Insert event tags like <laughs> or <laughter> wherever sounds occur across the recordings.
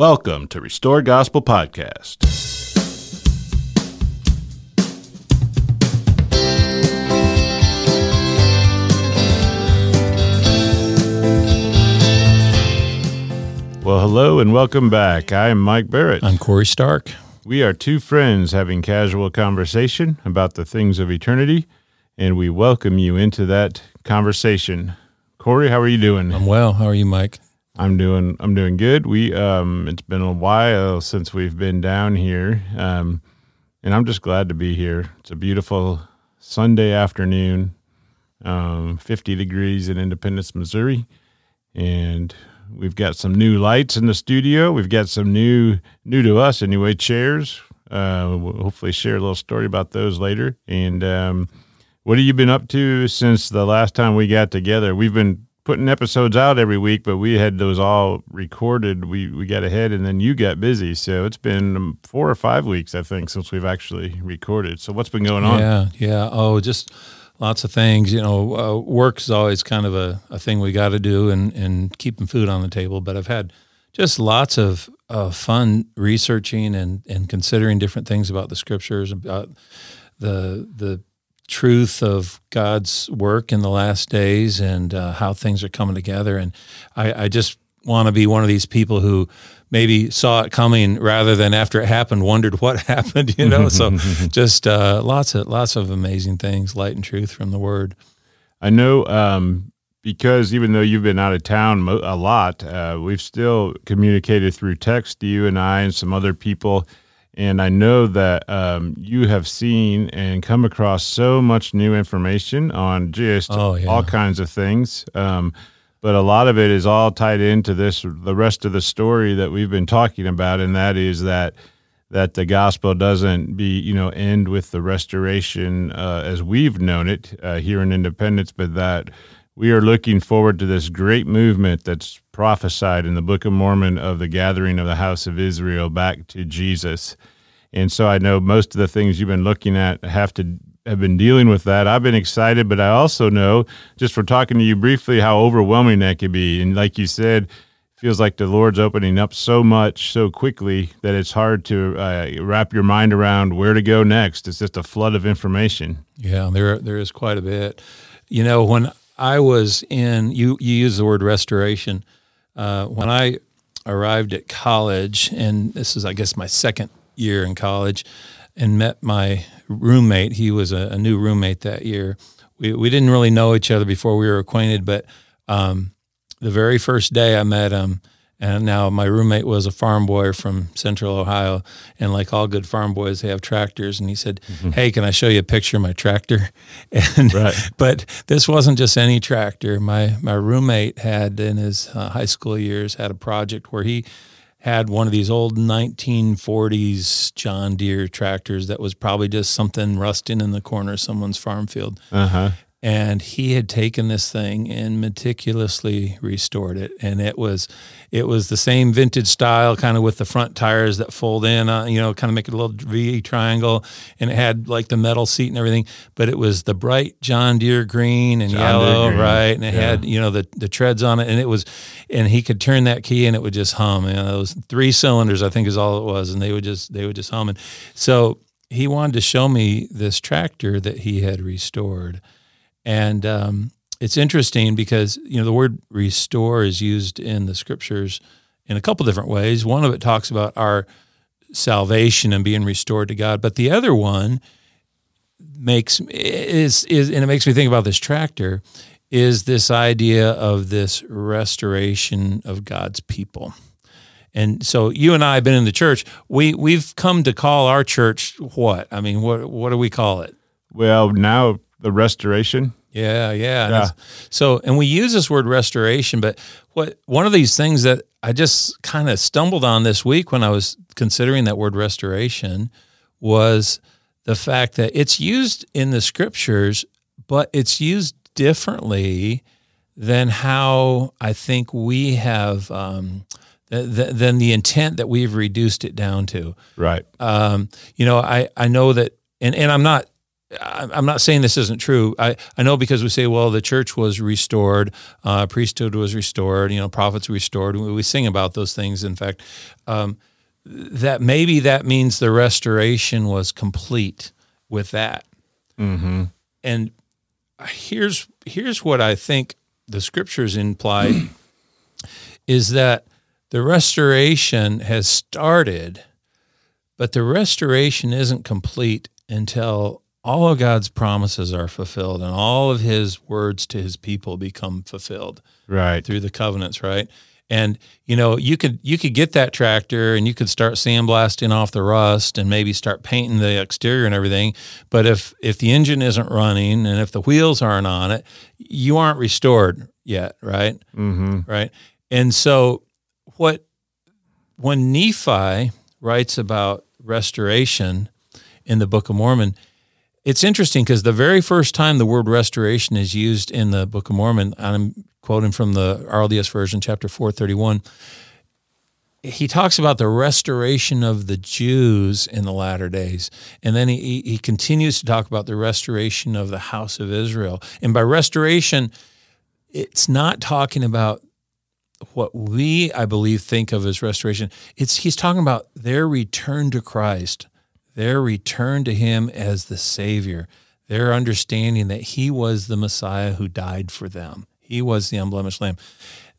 Welcome to Restore Gospel Podcast. Well, hello and welcome back. I am Mike Barrett. I'm Corey Stark. We are two friends having casual conversation about the things of eternity, and we welcome you into that conversation. Corey, how are you doing? I'm well. How are you, Mike? I'm doing I'm doing good. We um it's been a while since we've been down here. Um and I'm just glad to be here. It's a beautiful Sunday afternoon. Um 50 degrees in Independence, Missouri. And we've got some new lights in the studio. We've got some new new to us anyway chairs. Uh we'll hopefully share a little story about those later. And um what have you been up to since the last time we got together? We've been putting episodes out every week, but we had those all recorded. We we got ahead, and then you got busy. So it's been four or five weeks, I think, since we've actually recorded. So what's been going on? Yeah, yeah. Oh, just lots of things. You know, uh, work is always kind of a, a thing we got to do, and and keeping food on the table. But I've had just lots of uh, fun researching and and considering different things about the scriptures, about the the truth of God's work in the last days and uh, how things are coming together. And I, I just want to be one of these people who maybe saw it coming rather than after it happened wondered what <laughs> happened. You know, so <laughs> just uh, lots of lots of amazing things, light and truth from the Word. I know. Um, because even though you've been out of town a lot, uh, we've still communicated through text, you and I, and some other people and I know that um, you have seen and come across so much new information on just oh, yeah. all kinds of things. Um, but a lot of it is all tied into this, the rest of the story that we've been talking about, and that is that that the gospel doesn't be you know end with the restoration uh, as we've known it uh, here in Independence, but that we are looking forward to this great movement that's prophesied in the Book of Mormon of the gathering of the house of Israel back to Jesus. And so I know most of the things you've been looking at have to have been dealing with that. I've been excited, but I also know just from talking to you briefly how overwhelming that could be. And like you said, feels like the Lord's opening up so much so quickly that it's hard to uh, wrap your mind around where to go next. It's just a flood of information. Yeah, there there is quite a bit. You know, when I was in you you use the word restoration. Uh, when I arrived at college, and this is I guess my second year in college, and met my roommate. He was a, a new roommate that year. We we didn't really know each other before we were acquainted, but um, the very first day I met him, and now my roommate was a farm boy from central Ohio. And like all good farm boys, they have tractors. And he said, mm-hmm. Hey, can I show you a picture of my tractor? <laughs> And, right. But this wasn't just any tractor. My, my roommate had in his uh, high school years had a project where he had one of these old 1940s John Deere tractors that was probably just something rusting in the corner of someone's farm field. Uh-huh and he had taken this thing and meticulously restored it. And it was it was the same vintage style kind of with the front tires that fold in uh, you know kind of make it a little v triangle. And it had like the metal seat and everything. But it was the bright john deere green and John yellow green. right? And it yeah. had you know the the treads on it. And it was and he could turn that key and it would just hum you know it was three cylinders i think is all it was. And they would just they would just hum. And so he wanted to show me this tractor that he had restored and um, it's interesting because you know the word restore is used in the scriptures in a couple different ways. One of it talks about our salvation and being restored to God, but the other one makes is is and it makes me think about this tractor is this idea of this restoration of God's people. And so you and I have been in the church. We we've come to call our church what? I mean, what what do we call it? Well, now the restoration. Yeah, yeah. yeah. So, and we use this word restoration, but what one of these things that I just kind of stumbled on this week when I was considering that word restoration was the fact that it's used in the scriptures, but it's used differently than how I think we have. Um, than the intent that we've reduced it down to. Right. Um, you know, I, I know that, and, and I'm not I'm not saying this isn't true. I, I know because we say, well, the church was restored, uh, priesthood was restored, you know, prophets restored. We, we sing about those things. In fact, um, that maybe that means the restoration was complete with that. Mm-hmm. And here's here's what I think the scriptures imply <clears throat> is that the restoration has started, but the restoration isn't complete until all of God's promises are fulfilled and all of his words to his people become fulfilled. Right. Through the covenants, right? And you know, you could you could get that tractor and you could start sandblasting off the rust and maybe start painting the exterior and everything. But if if the engine isn't running and if the wheels aren't on it, you aren't restored yet, right? Mm-hmm. Right. And so what when Nephi writes about restoration in the Book of Mormon, it's interesting because the very first time the word restoration is used in the Book of Mormon, I'm quoting from the RLDS version, chapter 431, he talks about the restoration of the Jews in the latter days. And then he, he continues to talk about the restoration of the house of Israel. And by restoration, it's not talking about what we, I believe, think of as restoration. It's he's talking about their return to Christ their return to Him as the Savior, their understanding that He was the Messiah who died for them, He was the unblemished Lamb.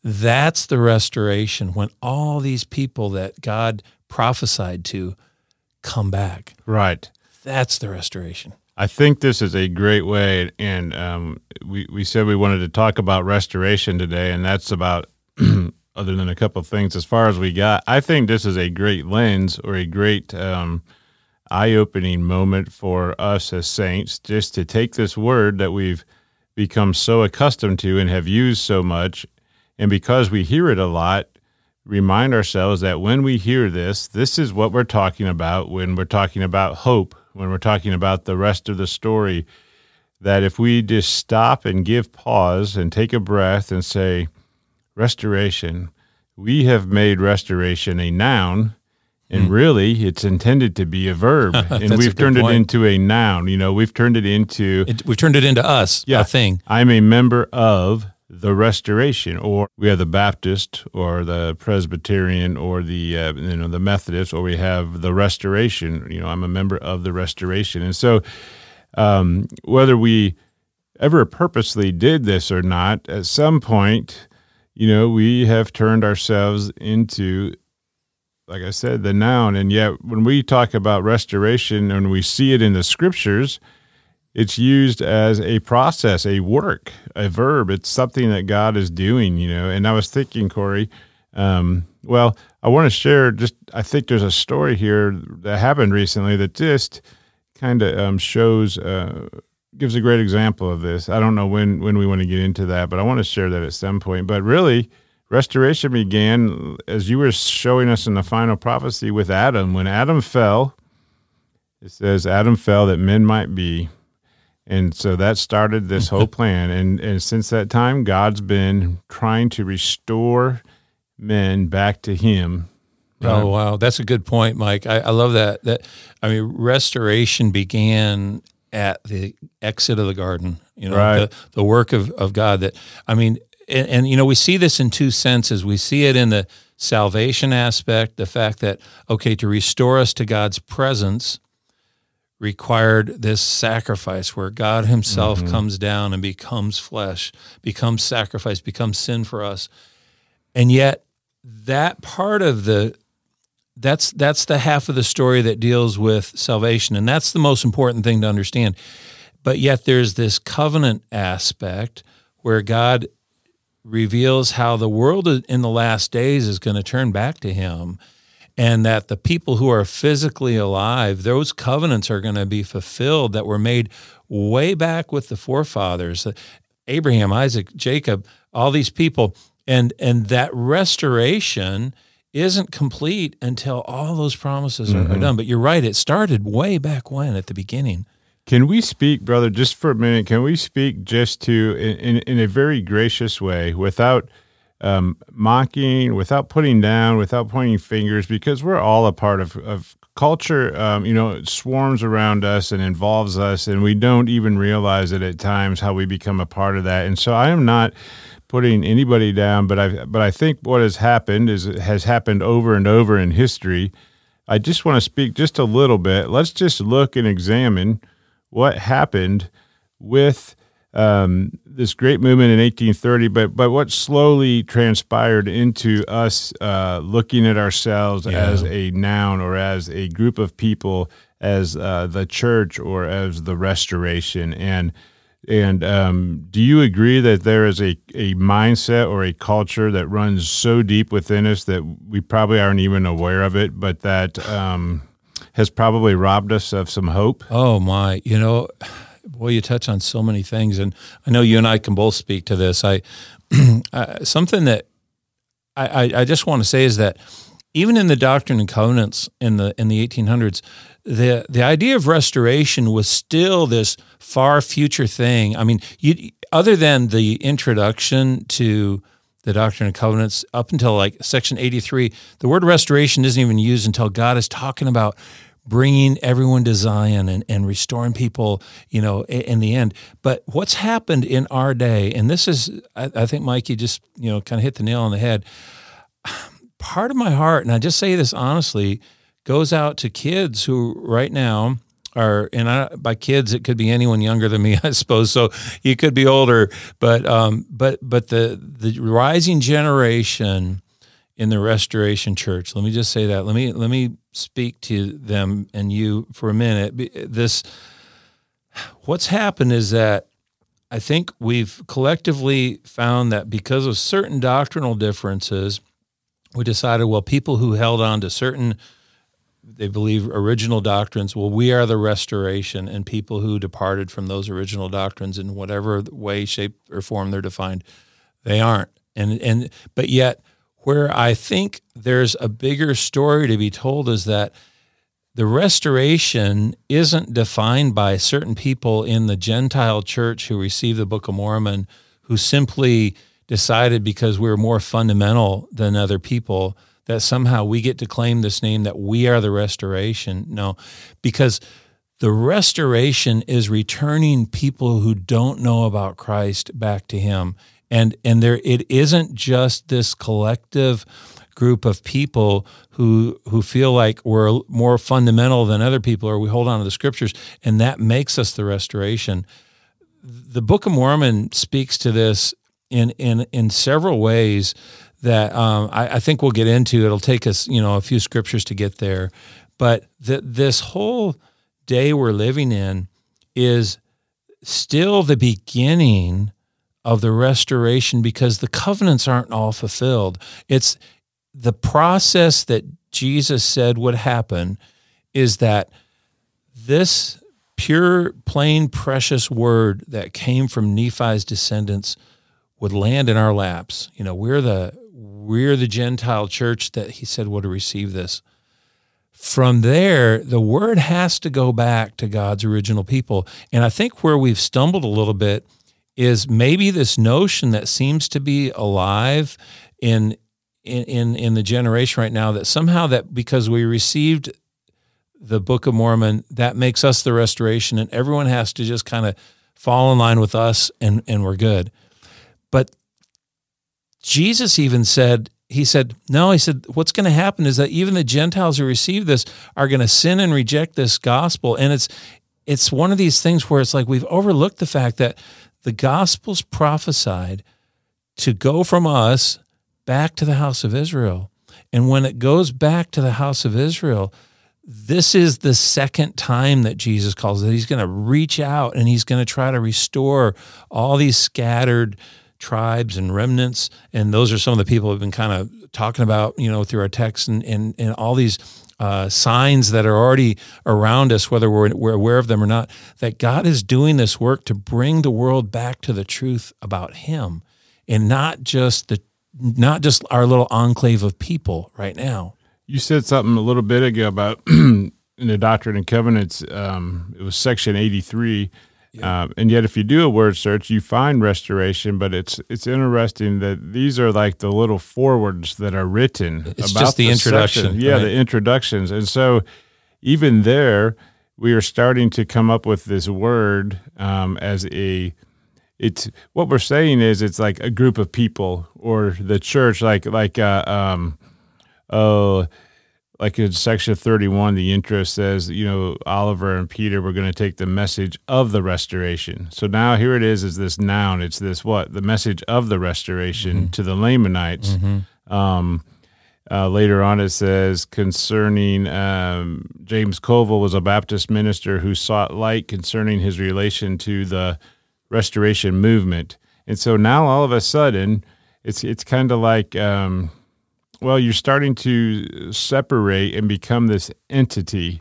That's the restoration when all these people that God prophesied to come back. Right. That's the restoration. I think this is a great way, and um, we we said we wanted to talk about restoration today, and that's about <clears throat> other than a couple of things as far as we got. I think this is a great lens or a great um, eye opening moment for us as saints just to take this word that we've become so accustomed to and have used so much. And because we hear it a lot, remind ourselves that when we hear this, this is what we're talking about when we're talking about hope, when we're talking about the rest of the story. That if we just stop and give pause and take a breath and say, restoration, we have made restoration a noun and mm. really it's intended to be a verb. <laughs> And we've turned point. it into a noun you know we've turned it into it, we've turned it into us yeah, a thing. I'm a member of the restoration or we have the baptist or the presbyterian or the uh, you know the methodist or we have the restoration. You know i'm a member of the restoration. And so um, whether we ever purposely did this or not at some point you know we have turned ourselves into like I said, the noun. And yet, when we talk about restoration and we see it in the scriptures, it's used as a process, a work, a verb. It's something that God is doing, you know. And I was thinking, Corey, um, well, I want to share just, I think there's a story here that happened recently that just kind of um, shows, uh, gives a great example of this. I don't know when, when we want to get into that, but I want to share that at some point. But really, Restoration began, as you were showing us in the final prophecy, with Adam. When Adam fell, it says, Adam fell that men might be. And so that started this whole <laughs> plan. And, and since that time, God's been trying to restore men back to Him. Right? Oh wow, that's a good point, Mike. I, I love that. That I mean, restoration began at the exit of the garden. You know, right. the, the work of, of God. That I mean, and, and, you know we see this in two senses. We see it in the salvation aspect the fact that okay to restore us to god's presence required this sacrifice where god himself mm-hmm. comes down and becomes flesh becomes sacrifice becomes sin for us. And yet that part of the that's that's the half of the story that deals with salvation. And that's the most important thing to understand. But yet there's this covenant aspect where god reveals how the world in the last days is going to turn back to him and that the people who are physically alive those covenants are going to be fulfilled that were made way back with the forefathers Abraham Isaac Jacob all these people. And and that restoration isn't complete until all those promises mm-hmm. are, are done. But you're right it started way back when at the beginning can we speak, brother, just for a minute? Can we speak just to in, in, a very gracious way without um, mocking, without putting down, without pointing fingers, because we're all a part of, of culture. Um, you know, it swarms around us and involves us, and we don't even realize it at times how we become a part of that. And so I am not putting anybody down, but I but I think what has happened is has happened over and over in history. I just want to speak just a little bit. Let's just look and examine what happened with um, this great movement in 1830, but but what slowly transpired into us uh, looking at ourselves yeah. as a noun or as a group of people, as uh, the church or as the Restoration, and and um, do you agree that there is a, a mindset or a culture that runs so deep within us that we probably aren't even aware of it, but that um, has probably robbed us of some hope? Oh my! You know boy, you touch on so many things, and I know you and I can both speak to this. I <clears throat> uh, something that I, I, I just want to say is that even in the Doctrine and Covenants in the in the 1800s, the the idea of restoration was still this far future thing. I mean, you other than the introduction to the Doctrine and Covenants up until like section 83, the word restoration isn't even used until God is talking about bringing everyone to Zion and, and restoring people, you know, in, the end. But what's happened in our day, and this is, I, I think, Mikey just, you know, kind of hit the nail on the head. Part of my heart, and I just say this honestly, goes out to kids who right now are, and I, by kids, it could be anyone younger than me, <laughs> I suppose. So you could be older, but, um, but, but the, the rising generation, in the Restoration Church. Let me just say that. Let me let me speak to them and you for a minute. This what's happened is that I think we've collectively found that because of certain doctrinal differences, we decided well people who held on to certain they believe original doctrines well we are the restoration and people who departed from those original doctrines in whatever way shape or form they're defined they aren't. And and but yet where I think there's a bigger story to be told is that the restoration isn't defined by certain people in the Gentile church who received the Book of Mormon who simply decided because we are more fundamental than other people that somehow we get to claim this name that we are the restoration. No, because the restoration is returning people who don't know about Christ back to Him. And and there it isn't just this collective group of people who who feel like we're more fundamental than other people or we hold on to the scriptures and that makes us the restoration. The book of mormon speaks to this in in in several ways that um, I, I, think we'll get into it'll take us you know a few scriptures to get there but that this whole day we're living in is still the beginning of the restoration because the covenants aren't all fulfilled. It's the process that Jesus said would happen is that this pure, plain, precious word that came from Nephi's descendants would land in our laps. You know, we're the we're the Gentile church that he said would receive this. From there, the word has to go back to God's original people. And I think where we've stumbled a little bit is maybe this notion that seems to be alive in in in the generation right now that somehow that because we received the Book of Mormon that makes us the restoration and everyone has to just kind of fall in line with us and and we're good. But Jesus even said he said, No, he said, what's going to happen is that even the Gentiles who receive this are going to sin and reject this gospel. And it's it's one of these things where it's like we've overlooked the fact that the Gospels prophesied to go from us back to the house of Israel. And when it goes back to the house of Israel, this is the second time that Jesus calls it. He's going to reach out and he's going to try to restore all these scattered tribes and remnants. And those are some of the people we've been kind of talking about, you know, through our texts and, and, and all these uh, signs that are already around us, whether we're, we're aware of them or not, that God is doing this work to bring the world back to the truth about Him and not just the not just our little enclave of people right now. You said something a little bit ago about <clears throat> in the Doctrine and Covenants, um, it was section 83 yeah. Um, and yet, if you do a word search, you find restoration. But it's it's interesting that these are like the little forwards that are written. It's about just the, the introduction, section. yeah, right? the introductions. And so, even there, we are starting to come up with this word um, as a. It's what we're saying is it's like a group of people or the church, like like uh, um, oh. Uh, like in section 31 the intro says you know oliver and peter were going to take the message of the restoration. So now here it is is this noun. It's this what? The message of the restoration to the lamanites. Um, uh, later on it says concerning um, James Covill was a baptist minister who sought light concerning his relation to the restoration movement. And so now all of a sudden it's it's kind of like um, well, you're starting to separate and become this entity,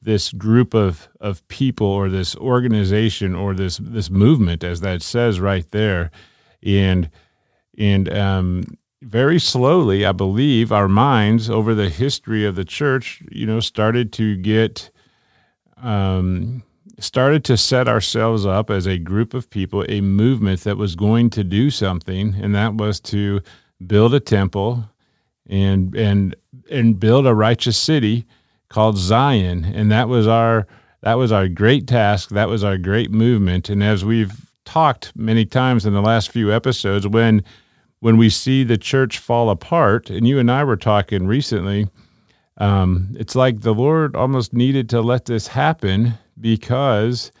this group of, of people or this organization or this this movement, as that says right there. And and um, very slowly, I believe, our minds over the history of the church, you know, started to get um, started to set ourselves up as a group of people, a movement that was going to do something, and that was to build a temple and and and build a righteous city called Zion. And that was our that was our great task. That was our great movement. And as we've talked many times in the last few episodes when when we see the church fall apart and you and I were talking recently um, it's like the Lord almost needed to let this happen because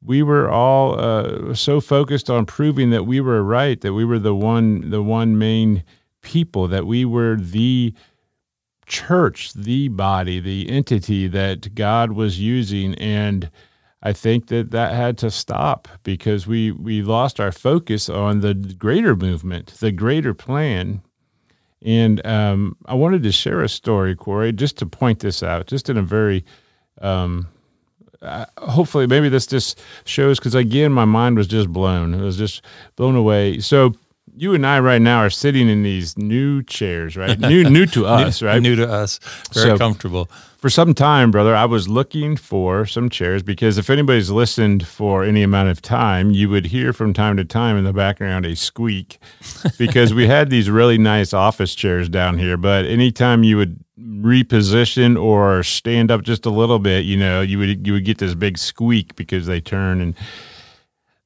we were all uh, so focused on proving that we were right that we were the one the one main people, that we were the church, the body, the entity that God was using. And I think that that had to stop because we, we lost our focus on the greater movement, the greater plan. And um, I wanted to share a story, Corey, just to point this out, just in a very, um, uh, hopefully, maybe this just shows because again, my mind was just blown. It was just blown away. So, you and I right now are sitting in these new chairs, right? New, new to <laughs> us, right? New to us, very So- comfortable. For some time, brother, I was looking for some chairs because if anybody's listened for any amount of time, you would hear from time to time in the background a squeak because we had these really nice office chairs down here. But anytime you would reposition or stand up just a little bit, you know, you would you would get this big squeak because they turn and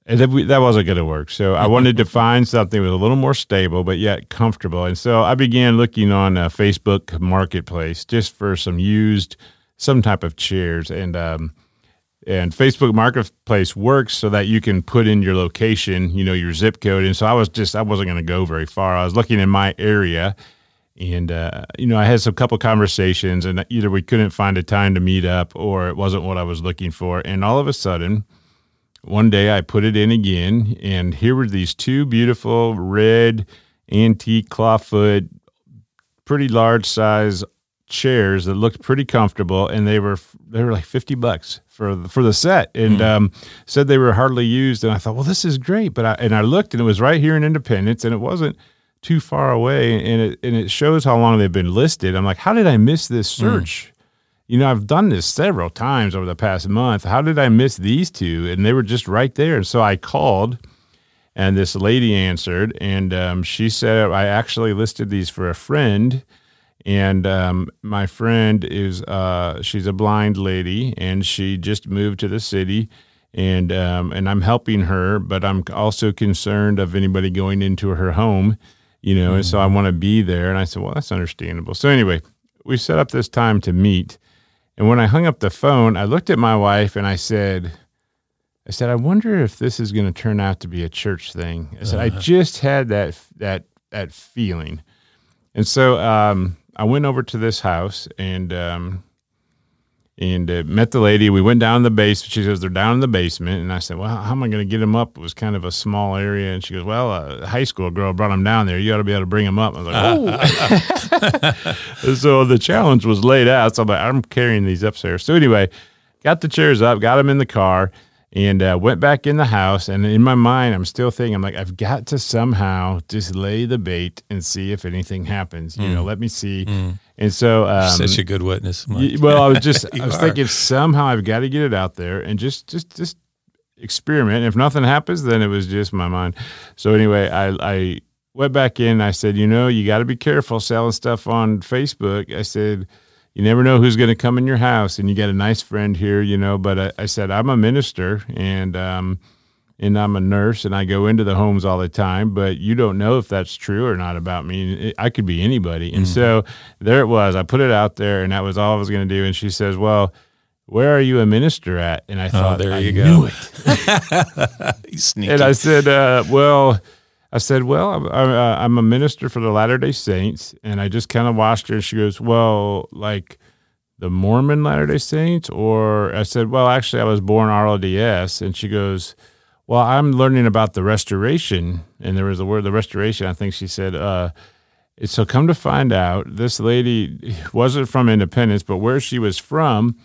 that, that wasn't going to work. So I wanted to find something that was a little more stable, but yet comfortable. And so I began looking on uh, Facebook Marketplace just for some used, some type of chairs. And um, and Facebook Marketplace works so that you can put in your location, you know, your zip code. And so I was just I wasn't going to go very far. I was looking in my area, and uh, you know I had some couple conversations, and either we couldn't find a time to meet up, or it wasn't what I was looking for. And all of a sudden one day I put it in again, and here were these two beautiful red antique clawfoot, pretty large size chairs that looked pretty comfortable, and they were they were like fifty bucks for the, for the set, and um, said they were hardly used. And I thought, well, this is great, but I, and I looked, and it was right here in Independence, and it wasn't too far away, and it and it shows how long they've been listed. I'm like, how did I miss this search? You know, I've done this several times over the past month. How did I miss these two? And they were just right there. And so I called, and this lady answered, and um, she said, I actually listed these for a friend. And um, my friend is, uh, she's a blind lady, and she just moved to the city. And um, and I'm helping her, but I'm also concerned of anybody going into her home, you know. And so I want to be there. And I said, well, that's understandable. So anyway, we set up this time to meet. And when I hung up the phone, I looked at my wife and I said, I said, I wonder if this is going to turn out to be a church thing. I said, I just had that that that feeling, and so um, I went over to this house and um, and uh, met the lady. We went down the basement. She says they're down in the basement, and I said, "Well, how am I going to get them up?" It was kind of a small area, and she goes, "Well, a high school girl brought them down there. You ought to be able to bring them up." I was like, "Oh." <laughs> so the challenge was laid out. So I'm like, I'm carrying these upstairs. So anyway, got the chairs up, got them in the car, and uh, went back in the house. And in my mind, I'm still thinking, I'm like, I've got to somehow just lay the bait and see if anything happens. You know, let me see. And so, um, Such a good witness. Mike. well, I was <laughs> just, I was are. thinking somehow I've got to get it out there and just, just, just experiment. If nothing happens, then it was just my mind. So anyway, I I went back in. I said, you know, you got to be careful selling stuff on Facebook. I said, you never know who's going to come in your house, and you got a nice friend here, you know. But I, I said, I'm a minister, and um, and I'm a nurse, and I go into the homes all the time. But you don't know if that's true or not about me. I could be anybody, and mm. so there it was. I put it out there, and that was all I was going to do. And she says, well where are you a minister at? And I oh, thought, oh, there you I go. Knew it. <laughs> and I said, uh, well, I said, well, I'm, uh, I'm a minister for the Latter Day Saints, and I just kind of watched her, she goes, well, like the Mormon Latter Day Saints, or I said, well, actually, I was born RLDS, and she goes, well, I'm learning about the Restoration, and there was a word, the Restoration. I think she said. Uh, so come to find out, this lady <laughs> wasn't from Independence, but where she was from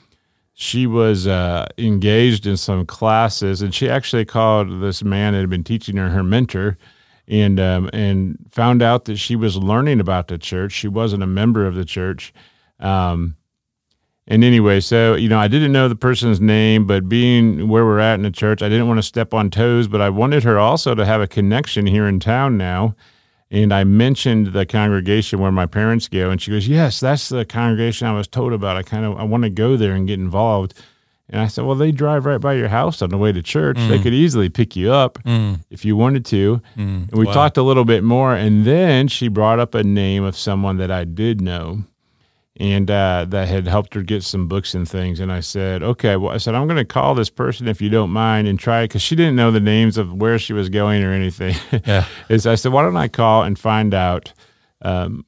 she was uh, engaged in some classes, and she actually called this man that had been teaching her her mentor, and um, and found out that she was learning about the church. She wasn't a member of the church. Um, and anyway, so you know, I didn't know the person's name, but being where we're at in the church, I didn't want to step on toes. But I wanted her also to have a connection here in town now and I mentioned the congregation where my parents go, and she goes, "Yes, that's the congregation I was told about. I kind of I want to go there and get involved." And I said, "Well, they drive right by your house on the way to church. Mm. They could easily pick you up mm. if you wanted to." Mm. And we wow. talked a little bit more, and then she brought up a name of someone that I did know and uh, that had helped her get some books and things. And I said, okay, well, I said, I'm going to call this person if you don't mind and try because she didn't know the names of where she was going or anything. Yeah. <laughs> Is I said, why don't I call and find out um,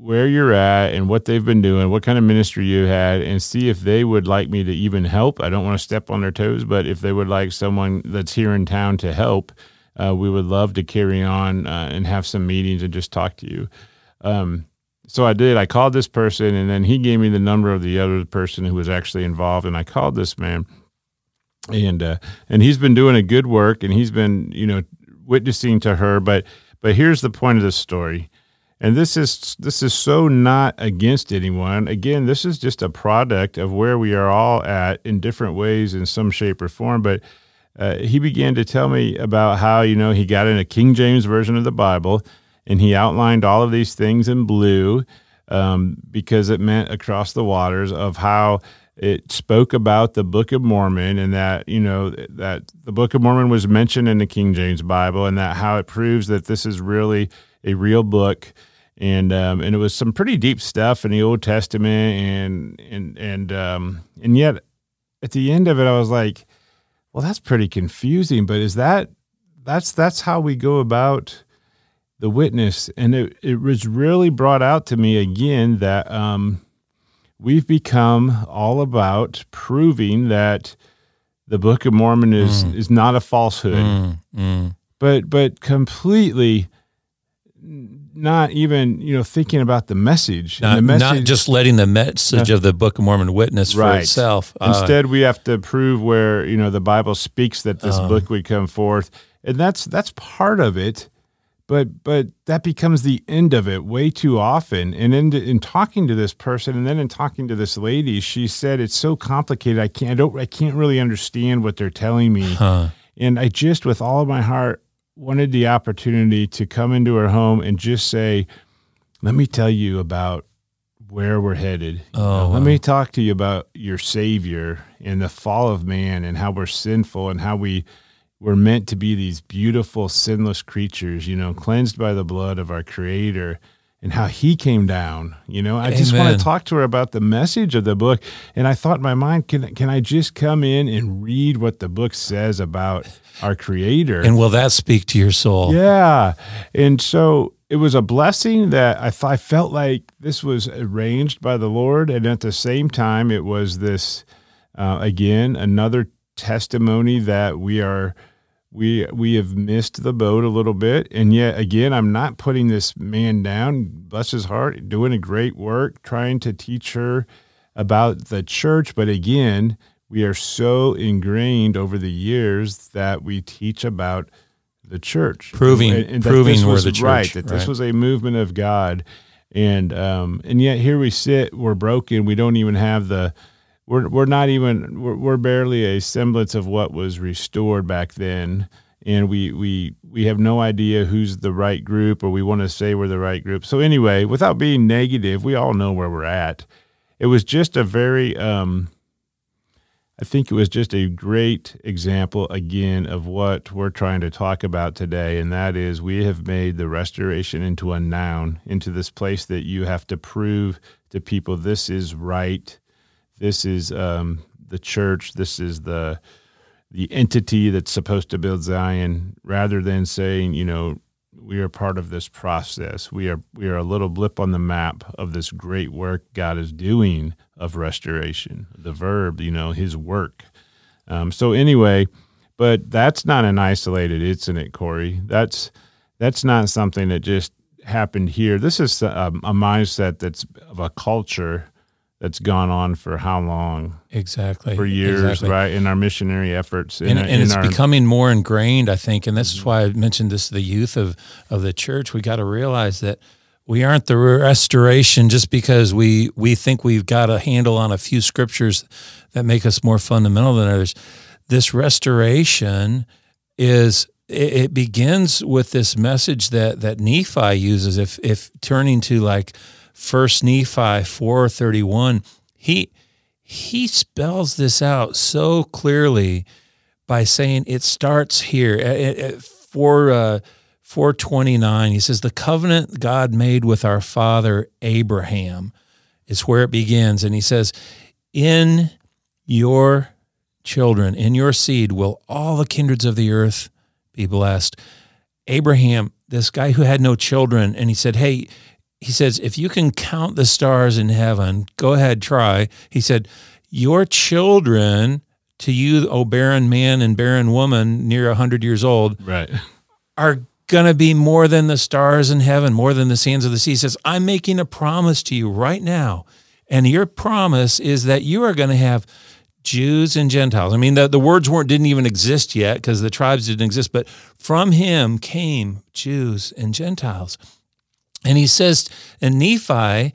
where you're at and what they've been doing, what kind of ministry you had, and see if they would like me to even help. I don't want to step on their toes, but if they would like someone that's here in town to help, uh, we would love to carry on uh, and have some meetings and just talk to you. Um, so I did. I called this person, and then he gave me the number of the other person who was actually involved, and I called this man, and uh, and he's been doing a good work, and he's been you know witnessing to her. But but here's the point of the story, and this is this is so not against anyone. Again, this is just a product of where we are all at in different ways, in some shape or form. But uh, he began to tell me about how you know he got in a King James version of the Bible and he outlined all of these things in blue um, because it meant across the waters of how it spoke about the Book of Mormon and that you know that the Book of Mormon was mentioned in the King James Bible and that how it proves that this is really a real book and um, and it was some pretty deep stuff in the Old Testament and and and um, and yet at the end of it I was like, well that's pretty confusing, but is that that's that's how we go about the witness, and it, it was really brought out to me again that um, we've become all about proving that the Book of Mormon is mm. is not a falsehood, mm, mm. but but completely not even you know thinking about the message. Not, the message, not just letting the message of the Book of Mormon witness right. for itself. Uh, Instead, we have to prove where you know the Bible speaks that this uh, book would come forth, and that's that's part of it but but that becomes the end of it way too often and in, in talking to this person and then in talking to this lady she said it's so complicated i can't i don't i can't really understand what they're telling me huh. and i just with all of my heart wanted the opportunity to come into her home and just say let me tell you about where we're headed oh, let wow. me talk to you about your savior and the fall of man and how we're sinful and how we we're meant to be these beautiful, sinless creatures, you know, cleansed by the blood of our Creator and how He came down. You know, I Amen. just want to talk to her about the message of the book. And I thought in my mind, can, can I just come in and read what the book says about our Creator? And will that speak to your soul? Yeah. And so it was a blessing that I, th- I felt like this was arranged by the Lord. And at the same time, it was this, uh, again, another testimony that we are we we have missed the boat a little bit. And yet again i'm not putting this man down. Bless his heart doing a great work trying to teach her about the church. But again we are so ingrained over the years that we teach about the church. Proving and, and proving we're the church right that right. this was a movement of god. And um and yet here we sit we're broken. We don't even have the we're we're not even we're, we're barely a semblance of what was restored back then. And we we we have no idea who's the right group or we want to say we're the right group. So anyway without being negative we all know where we're at. It was just a very um i think it was just a great example again of what we're trying to talk about today. And that is we have made the restoration into a noun into this place that you have to prove to people this is right this is um, the church. This is the the entity that's supposed to build Zion, rather than saying, you know, we are part of this process. We are we are a little blip on the map of this great work God is doing of restoration. The verb, you know, His work. Um, so anyway, but that's not an isolated incident, Corey. That's that's not something that just happened here. This is a, a mindset that's of a culture that's gone on for how long? Exactly. For years, exactly. right? In our missionary efforts. In, and, and it's our, becoming more ingrained, I think. And this is mm-hmm. why I mentioned this to the youth of, of the church. We got to realize that we aren't the restoration just because we, we think we've got a handle on a few scriptures that make us more fundamental than others. This restoration is it begins with this message that that Nephi uses. If if turning to like First Nephi four thirty one, he he spells this out so clearly by saying it starts here at, at four uh, four twenty nine. He says the covenant God made with our father Abraham is where it begins, and he says, "In your children, in your seed, will all the kindreds of the earth be blessed." Abraham, this guy who had no children, and he said, "Hey." He says, if you can count the stars in heaven, go ahead, try. He said, your children to you, O barren man and barren woman near a 100 years old, right. are going to be more than the stars in heaven, more than the sands of the sea. He says, I'm making a promise to you right now. And your promise is that you are going to have Jews and Gentiles. I mean, the, the words weren't didn't even exist yet because the tribes didn't exist, but from him came Jews and Gentiles. And he says, and Nephi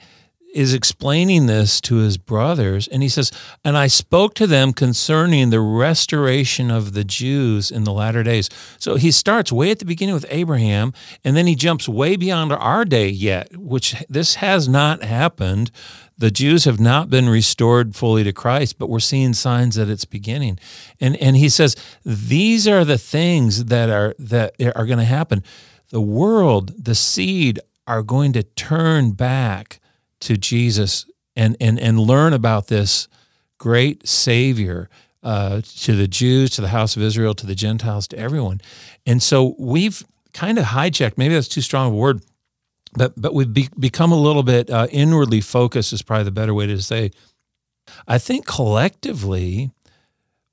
is explaining this to his brothers, and he says, And I spoke to them concerning the restoration of the Jews in the latter days. So he starts way at the beginning with Abraham, and then he jumps way beyond our day yet, which this has not happened. The Jews have not been restored fully to Christ, but we're seeing signs that it's beginning. And and he says, These are the things that are that are going to happen. The world, the seed are going to turn back to Jesus and, and, and learn about this great Savior uh, to the Jews, to the house of Israel, to the Gentiles, to everyone. And so we've kind of hijacked, maybe that's too strong a word, but, but we've be, become a little bit uh, inwardly focused, is probably the better way to say. I think collectively,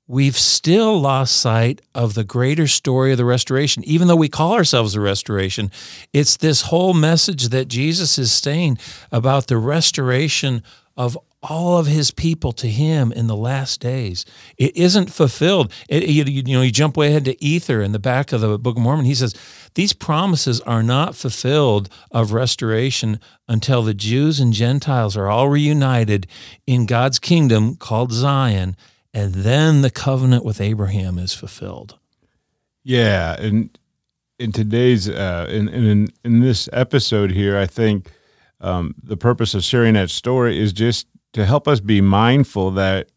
we've still lost sight of the greater story of the restoration. Even though we call ourselves the restoration, it's this whole message that Jesus is saying about the restoration of all of his people to him in the last days. It isn't fulfilled. It, you, you, know, you jump way ahead to Ether in the back of the Book of Mormon. He says, These promises are not fulfilled of restoration until the Jews and Gentiles are all reunited in God's kingdom called Zion and then the covenant with Abraham is fulfilled. Yeah, and in today's uh, in in in this episode here, I think um, the purpose of sharing that story is just to help us be mindful that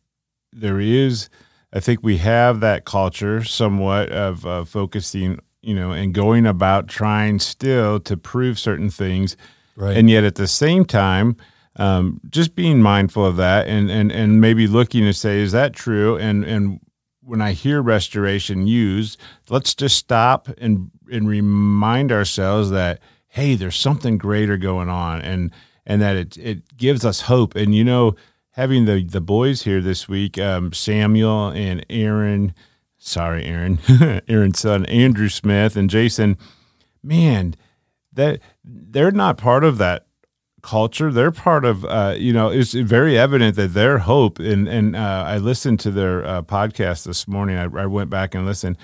there is. I think we have that culture somewhat of uh, focusing, you know, and going about trying still to prove certain things, right. and yet at the same time um, just being mindful of that and, and, and maybe looking to say, is that true? And, and when I hear restoration used, let's just stop and, and remind ourselves that, hey, there's something greater going on and, and that it, it gives us hope. And, you know, having the, the boys here this week, um, Samuel and Aaron, sorry, Aaron, <laughs> Aaron's son, Andrew Smith and Jason, man, that they're not part of that culture. They're part of, uh, you know, it's very evident that their hope. And and uh, I listened to their uh, podcast this morning. I, I, went back and listened.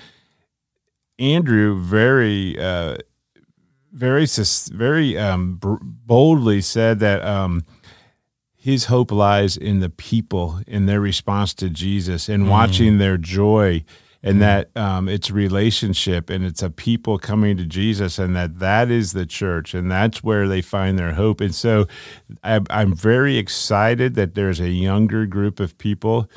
Andrew very, uh, very, very um, boldly said that um, his hope lies in the people in their response to Jesus and Mm. watching their joy and that um, it's relationship and it's a people coming to Jesus and that that is the church and that's where they find their hope. And so I, I'm very excited that there's a younger group of people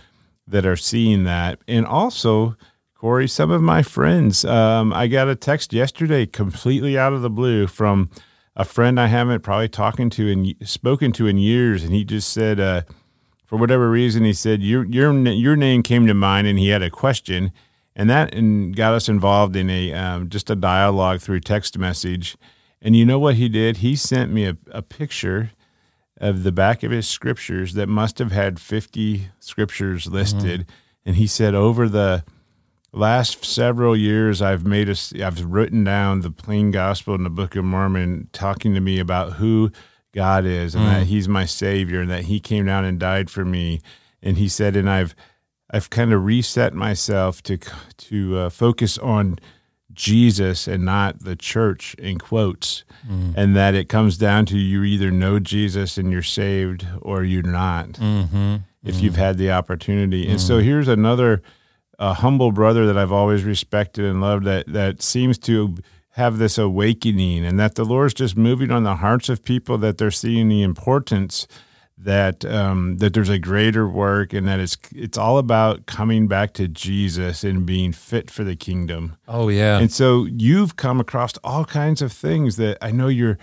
that are seeing that. And also, Corey, some of my friends, um, I got a text yesterday completely out of the blue from a friend I haven't probably talking to and spoken to in years. And he just said, uh, for whatever reason, he said, your, your, your name came to mind and he had a question and that and got us involved in a um, just a dialogue through text message. And you know what he did? He sent me a, a picture of the back of his scriptures that must have had 50 scriptures listed. And he said, over the last several years, I've made a, I've written down the plain gospel in the Book of Mormon, talking to me about who God is and that He's my Savior and that He came down and died for me. And he said, and I've I've kind of reset myself to to uh, focus on Jesus and not the church in quotes, and that it comes down to you either know Jesus and you're saved or you're not Mm-hmm. if you've had the opportunity. And so here's another uh, humble brother that I've always respected and loved that that seems to have this awakening and that the Lord's just moving on the hearts of people that they're seeing the importance that um, that there's a greater work and that it's it's all about coming back to Jesus and being fit for the kingdom. Oh yeah. And so you've come across all kinds of things that I know you're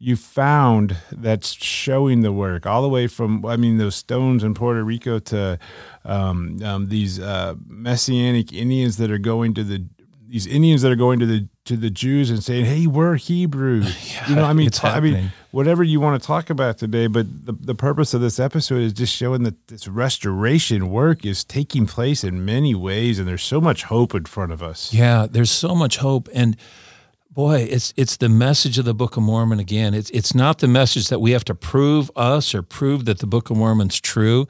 you found that's showing the work all the way from I mean those stones in Puerto Rico to um, um, these uh, messianic Indians that are going to the these Indians that are going to the to the Jews and saying, "Hey, we're Hebrew." <laughs> you know, I mean, I mean. Whatever you want to talk about today, but the the purpose of this episode is just showing that this restoration work is taking place in many ways, and there's so much hope in front of us. Yeah, there's so much hope and boy, it's it's the message of the Book of Mormon again. It's it's not the message that we have to prove us or prove that the Book of Mormon's true.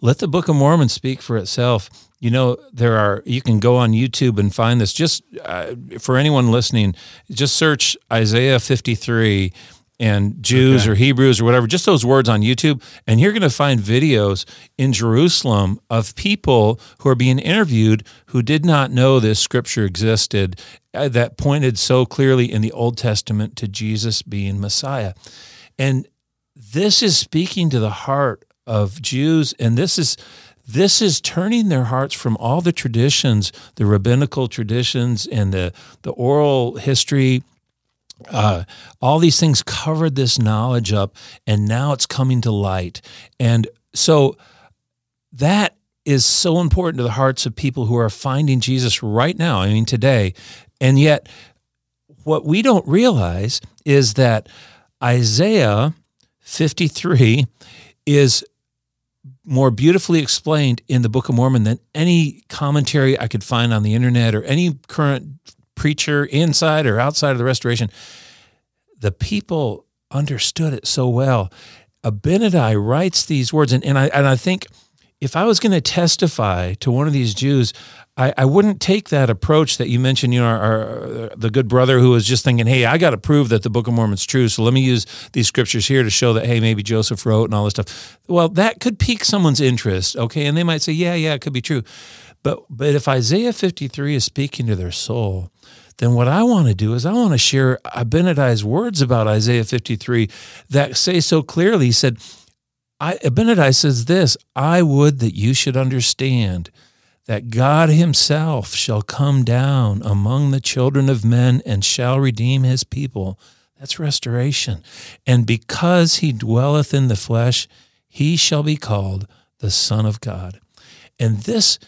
Let the Book of Mormon speak for itself. You know, there are you can go on YouTube and find this. Just uh, for anyone listening, just search Isaiah 53 and Jews or Hebrews or whatever, just those words on YouTube, and you're going to find videos in Jerusalem of people who are being interviewed who did not know this scripture existed uh, that pointed so clearly in the Old Testament to Jesus being Messiah. And this is speaking to the heart of Jews, and this is this is turning their hearts from all the traditions, the rabbinical traditions and the the oral history uh, all these things covered this knowledge up and now it's coming to light. And so that is so important to the hearts of people who are finding jesus right now i mean today. And yet what we don't realize is that isaiah 53 is more beautifully explained in the Book of Mormon than any commentary I could find on the internet or any current preacher inside or outside of the restoration. The people understood it so well. Abinadi writes these words, and, and I and I think if I was going to testify to one of these Jews, I, I wouldn't take that approach that you mentioned. You know, our, our, the good brother who was just thinking, "Hey, I got to prove that the Book of Mormon's true, so let me use these scriptures here to show that hey, maybe Joseph wrote and all this stuff." Well, that could pique someone's interest, okay, and they might say, "Yeah, yeah, it could be true," but but if Isaiah fifty three is speaking to their soul, then what I want to do is I want to share Abinadi's words about Isaiah 53 that say so clearly. He said, I, Abinadi says this I would that you should understand that God himself shall come down among the children of men and shall redeem his people. That's restoration. And because he dwelleth in the flesh, he shall be called the Son of God. And this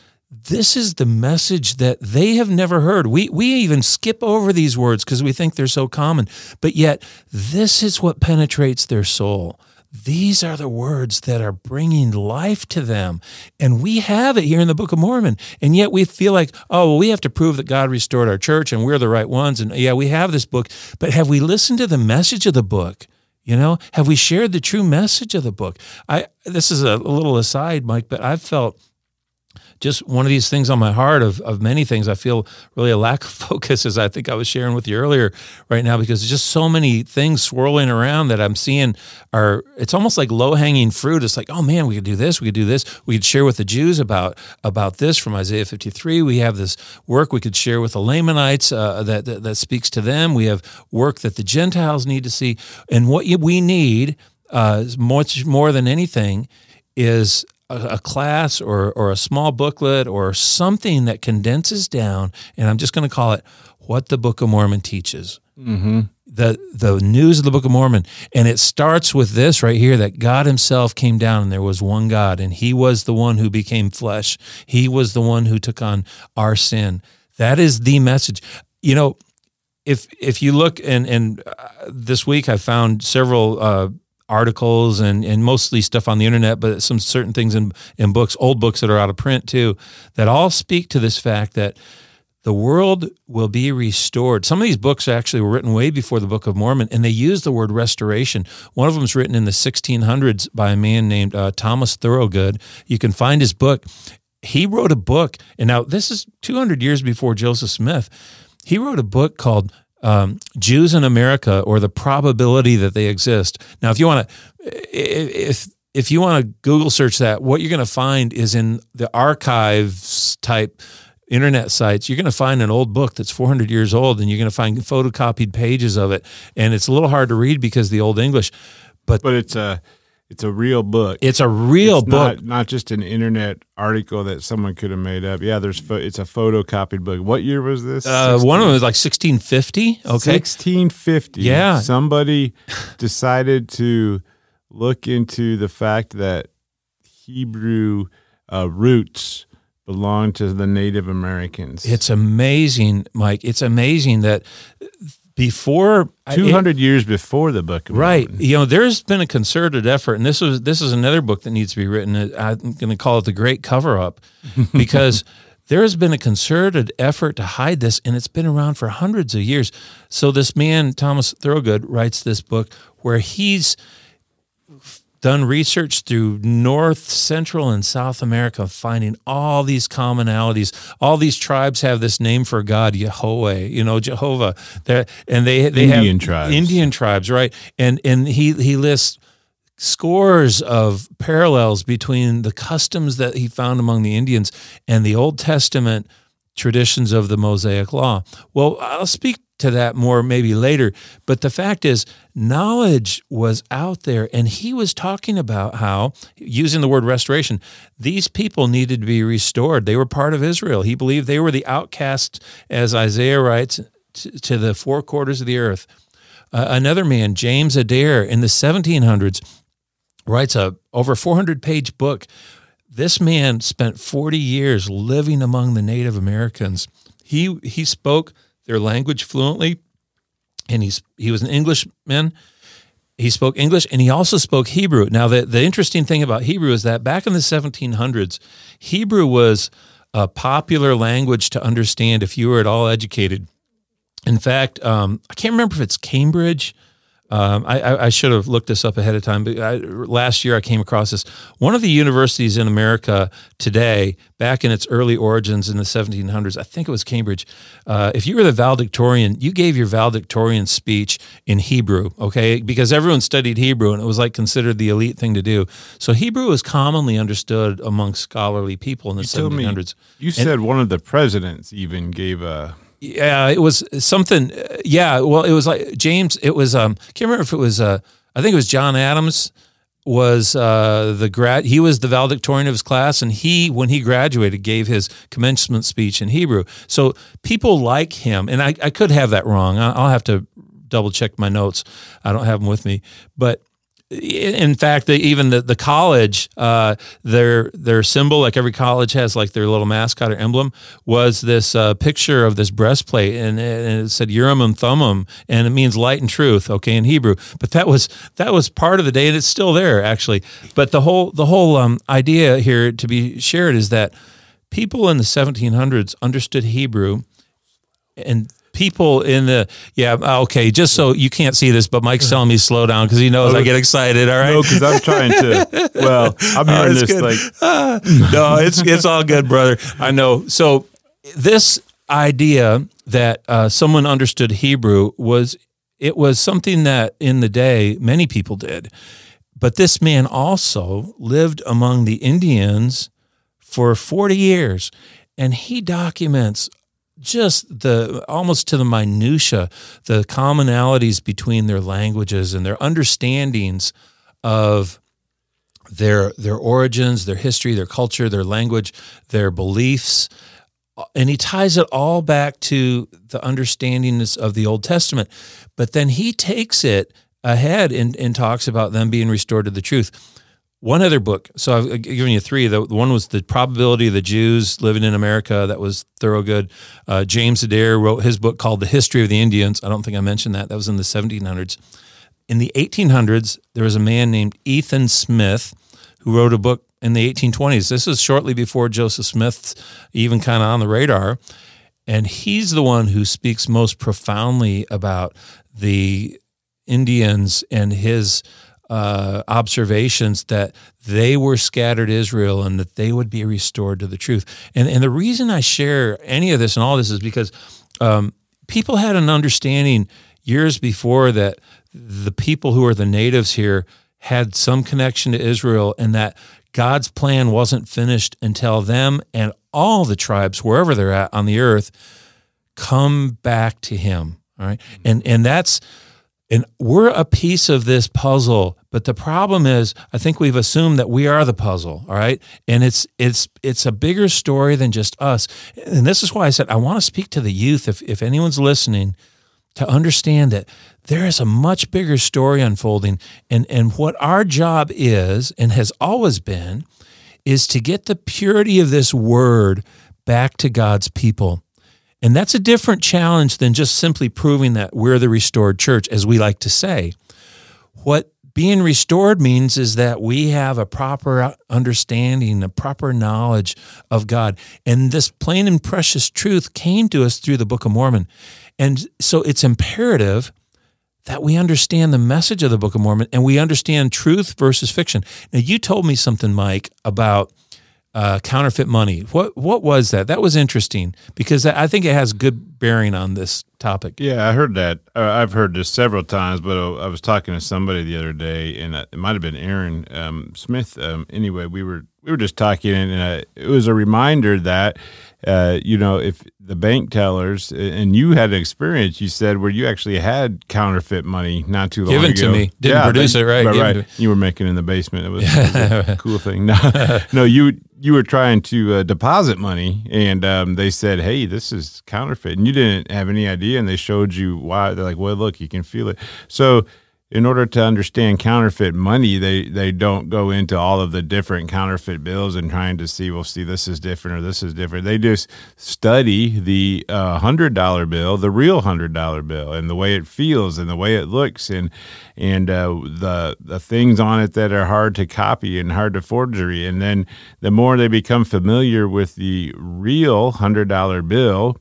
this is the message that they have never heard. We we even skip over these words because we think they're so common. But yet this is what penetrates their soul. These are the words that are bringing life to them. And we have it here in the Book of Mormon. And yet we feel like, oh, well, we have to prove that God restored our church and we're the right ones. And yeah, we have this book. But have we listened to the message of the book? You know, have we shared the true message of the book? I this is a, a little aside, Mike, but I've felt just one of these things on my heart of, of many things. I feel really a lack of <laughs> focus, as I think I was sharing with you earlier, right now, because just so many things swirling around that I'm seeing are. It's almost like low hanging fruit. It's like, oh man, we could do this, we could do this. We could share with the Jews about about this from Isaiah 53. We have this work we could share with the Lamanites uh, that, that that speaks to them. We have work that the Gentiles need to see, and what we need uh, much more than anything is a, class or, or a small booklet or something that condenses down, and I'm just going to call it what the Book of Mormon teaches. Mm-hmm. The the news of the Book of Mormon, and it starts with this right here: that God Himself came down, and there was one God, and He was the one who became flesh. He was the one who took on our sin. That is the message. You know, if if you look and and uh, this week I found several uh, articles and and mostly stuff on the internet, but some certain things in in books, old books that are out of print too, that all speak to this fact that the world will be restored. Some of these books actually were written way before the Book of Mormon, and they use the word restoration. One of them is written in the 1600s by a man named uh, Thomas Thorowgood. You can find his book. He wrote a book, and now this is 200 years before Joseph Smith. He wrote a book called um, Jews in America or the probability that they exist. Now, if you want to, if if you want to Google search that, what you're going to find is in the archives type internet sites, you're going to find an old book that's 400 years old, and you're going to find photocopied pages of it, and it's a little hard to read because the old English. But but it's a it's a real book. It's a real it's book, not, not, just an internet article that someone could have made up. Yeah, there's fo- it's a photocopied book. What year was this? Uh, one of them was like 1650. Okay, 1650. Yeah, somebody <laughs> decided to look into the fact that Hebrew uh, roots belong to the Native Americans. It's amazing, Mike. It's amazing that before 200 it, years before the book right. You know there's been a concerted effort and this was this is another book that needs to be written. Uh, I'm going to call it the great cover up <laughs> because there has been a concerted effort to hide this and it's been around for hundreds of years. So this man thomas Thorowgood writes this book where he's done research through North, Central, and South America, finding all these commonalities. All these tribes have this name for God, Yahweh, you know, Jehovah. They're, and they they Indian have tribes. Indian tribes, right? And and he he lists scores of parallels between the customs that he found among the Indians and the Old Testament traditions of the Mosaic Law. Well, I'll speak to that more maybe later. But the fact is, knowledge was out there, and he was talking about how, using the word restoration, these people needed to be restored. They were part of Israel. He believed they were the outcasts, as Isaiah writes, to, the four quarters of the earth. Uh, another man, James Adair, in the 1700s, writes a over 400 page book. This man spent 40 years living among the Native Americans. He he spoke their language fluently, and he's he was an Englishman. He spoke English and he also spoke Hebrew. Now, the, the interesting thing about Hebrew is that back in the 1700s, Hebrew was a popular language to understand if you were at all educated. In fact, um, I can't remember if it's Cambridge um, I, I, should have looked this up ahead of time, but I, last year I came across this. One of the universities in America today, back in its early origins in the 1700s, I think it was Cambridge. Uh, if you were the valedictorian, you gave your valedictorian speech in Hebrew, okay? Because everyone studied Hebrew and it was like considered the elite thing to do. So Hebrew was commonly understood among scholarly people in the you 1700s. Me, you said one of the presidents even gave a yeah, it was something. Yeah, well, it was like James. It was. Um, I can't remember if it was. Uh, I think it was John Adams was uh, the grad. He was the valedictorian of his class, and he, when he graduated, gave his commencement speech in Hebrew. So people like him, and I, I could have that wrong. I'll have to double check my notes. I don't have them with me, but in fact, even the, the college, uh, their their symbol, like every college has, like their little mascot or emblem, was this uh, picture of this breastplate, and, and, it said Urim and Thummim, and it means light and truth, okay, in Hebrew. But that was that was part of the day, and it's still there actually. But the whole the whole um, idea here to be shared is that people in the 1700s understood Hebrew, and people in the yeah okay just so you can't see this but mike's telling me slow down because he knows i get excited all right No, because I'm trying to. Well, I'm <laughs> Oh, hearing it's this good. like <laughs> no, it's it's all good, brother. I know. So this idea that uh, someone understood Hebrew was it was something that in the day many people did, but this man also lived among the Indians for forty years, and he documents just the almost to the minutia the commonalities between their languages and their understandings of their their origins, their history, their culture, their language, their beliefs, and he ties it all back to the understandings of the Old Testament. But then he takes it ahead and, and talks about them being restored to the truth. One other book, so I've given you three. The the one was the probability of the Jews living in America. That was Thorowgood. Uh, James Adair wrote his book called The History of the Indians. I don't think I mentioned that. That was in the 1700s in the 1800s, there was a man named Ethan Smith who wrote a book in the 1820s. This is shortly before Joseph Smith's even kind of on the radar. And he's the one who speaks most profoundly about the Indians and his uh, observations that they were scattered Israel and that they would be restored to the truth. And, and the reason I share any of this and all this is because um, people had an understanding years before that the people who are the natives here had some connection to Israel and that God's plan wasn't finished until them and all the tribes, wherever they're at on the earth, come back to him. All right. And and that's and we're a piece of this puzzle, but the problem is I think we've assumed that we are the puzzle, all right? And it's it's it's a bigger story than just us. And this is why I said I want to speak to the youth if if anyone's listening to understand that there is a much bigger story unfolding and and what our job is and has always been is to get the purity of this word back to God's people. And that's a different challenge than just simply proving that we're the restored church, as we like to say. What being restored means is that we have a proper understanding, a proper knowledge of God. And this plain and precious truth came to us through the Book of Mormon. And so it's imperative that we understand the message of the Book of Mormon and we understand truth versus fiction. Now, you told me something, Mike, about uh, counterfeit money. What what was that? That was interesting because I think it has good bearing on this topic. Yeah, I heard that. Uh, I've heard this several times, but uh, I was talking to somebody the other day, and uh, it might have been Aaron um, Smith. Um, anyway, we were we were just talking, and uh, it was a reminder that uh, you know if the bank tellers and you had an experience, you said where you actually had counterfeit money not too long Given ago. to me. Didn't produce it, right. Right, right. You were making it in the basement. It was, it was a <laughs> cool thing. No, <laughs> no, you you were trying to uh, deposit money, and um, they said, "Hey, this is counterfeit," and you didn't have any idea, and they showed you why. They're like, "Well, look, you can feel it." So, in order to understand counterfeit money, they they don't go into all of the different counterfeit bills and trying to see, well, see, this is different or this is different. They just study the uh, hundred dollar bill, the real hundred dollar bill, and the way it feels and the way it looks, and and uh, the the things on it that are hard to copy and hard to forgery. And then the more they become familiar with the real hundred dollar bill,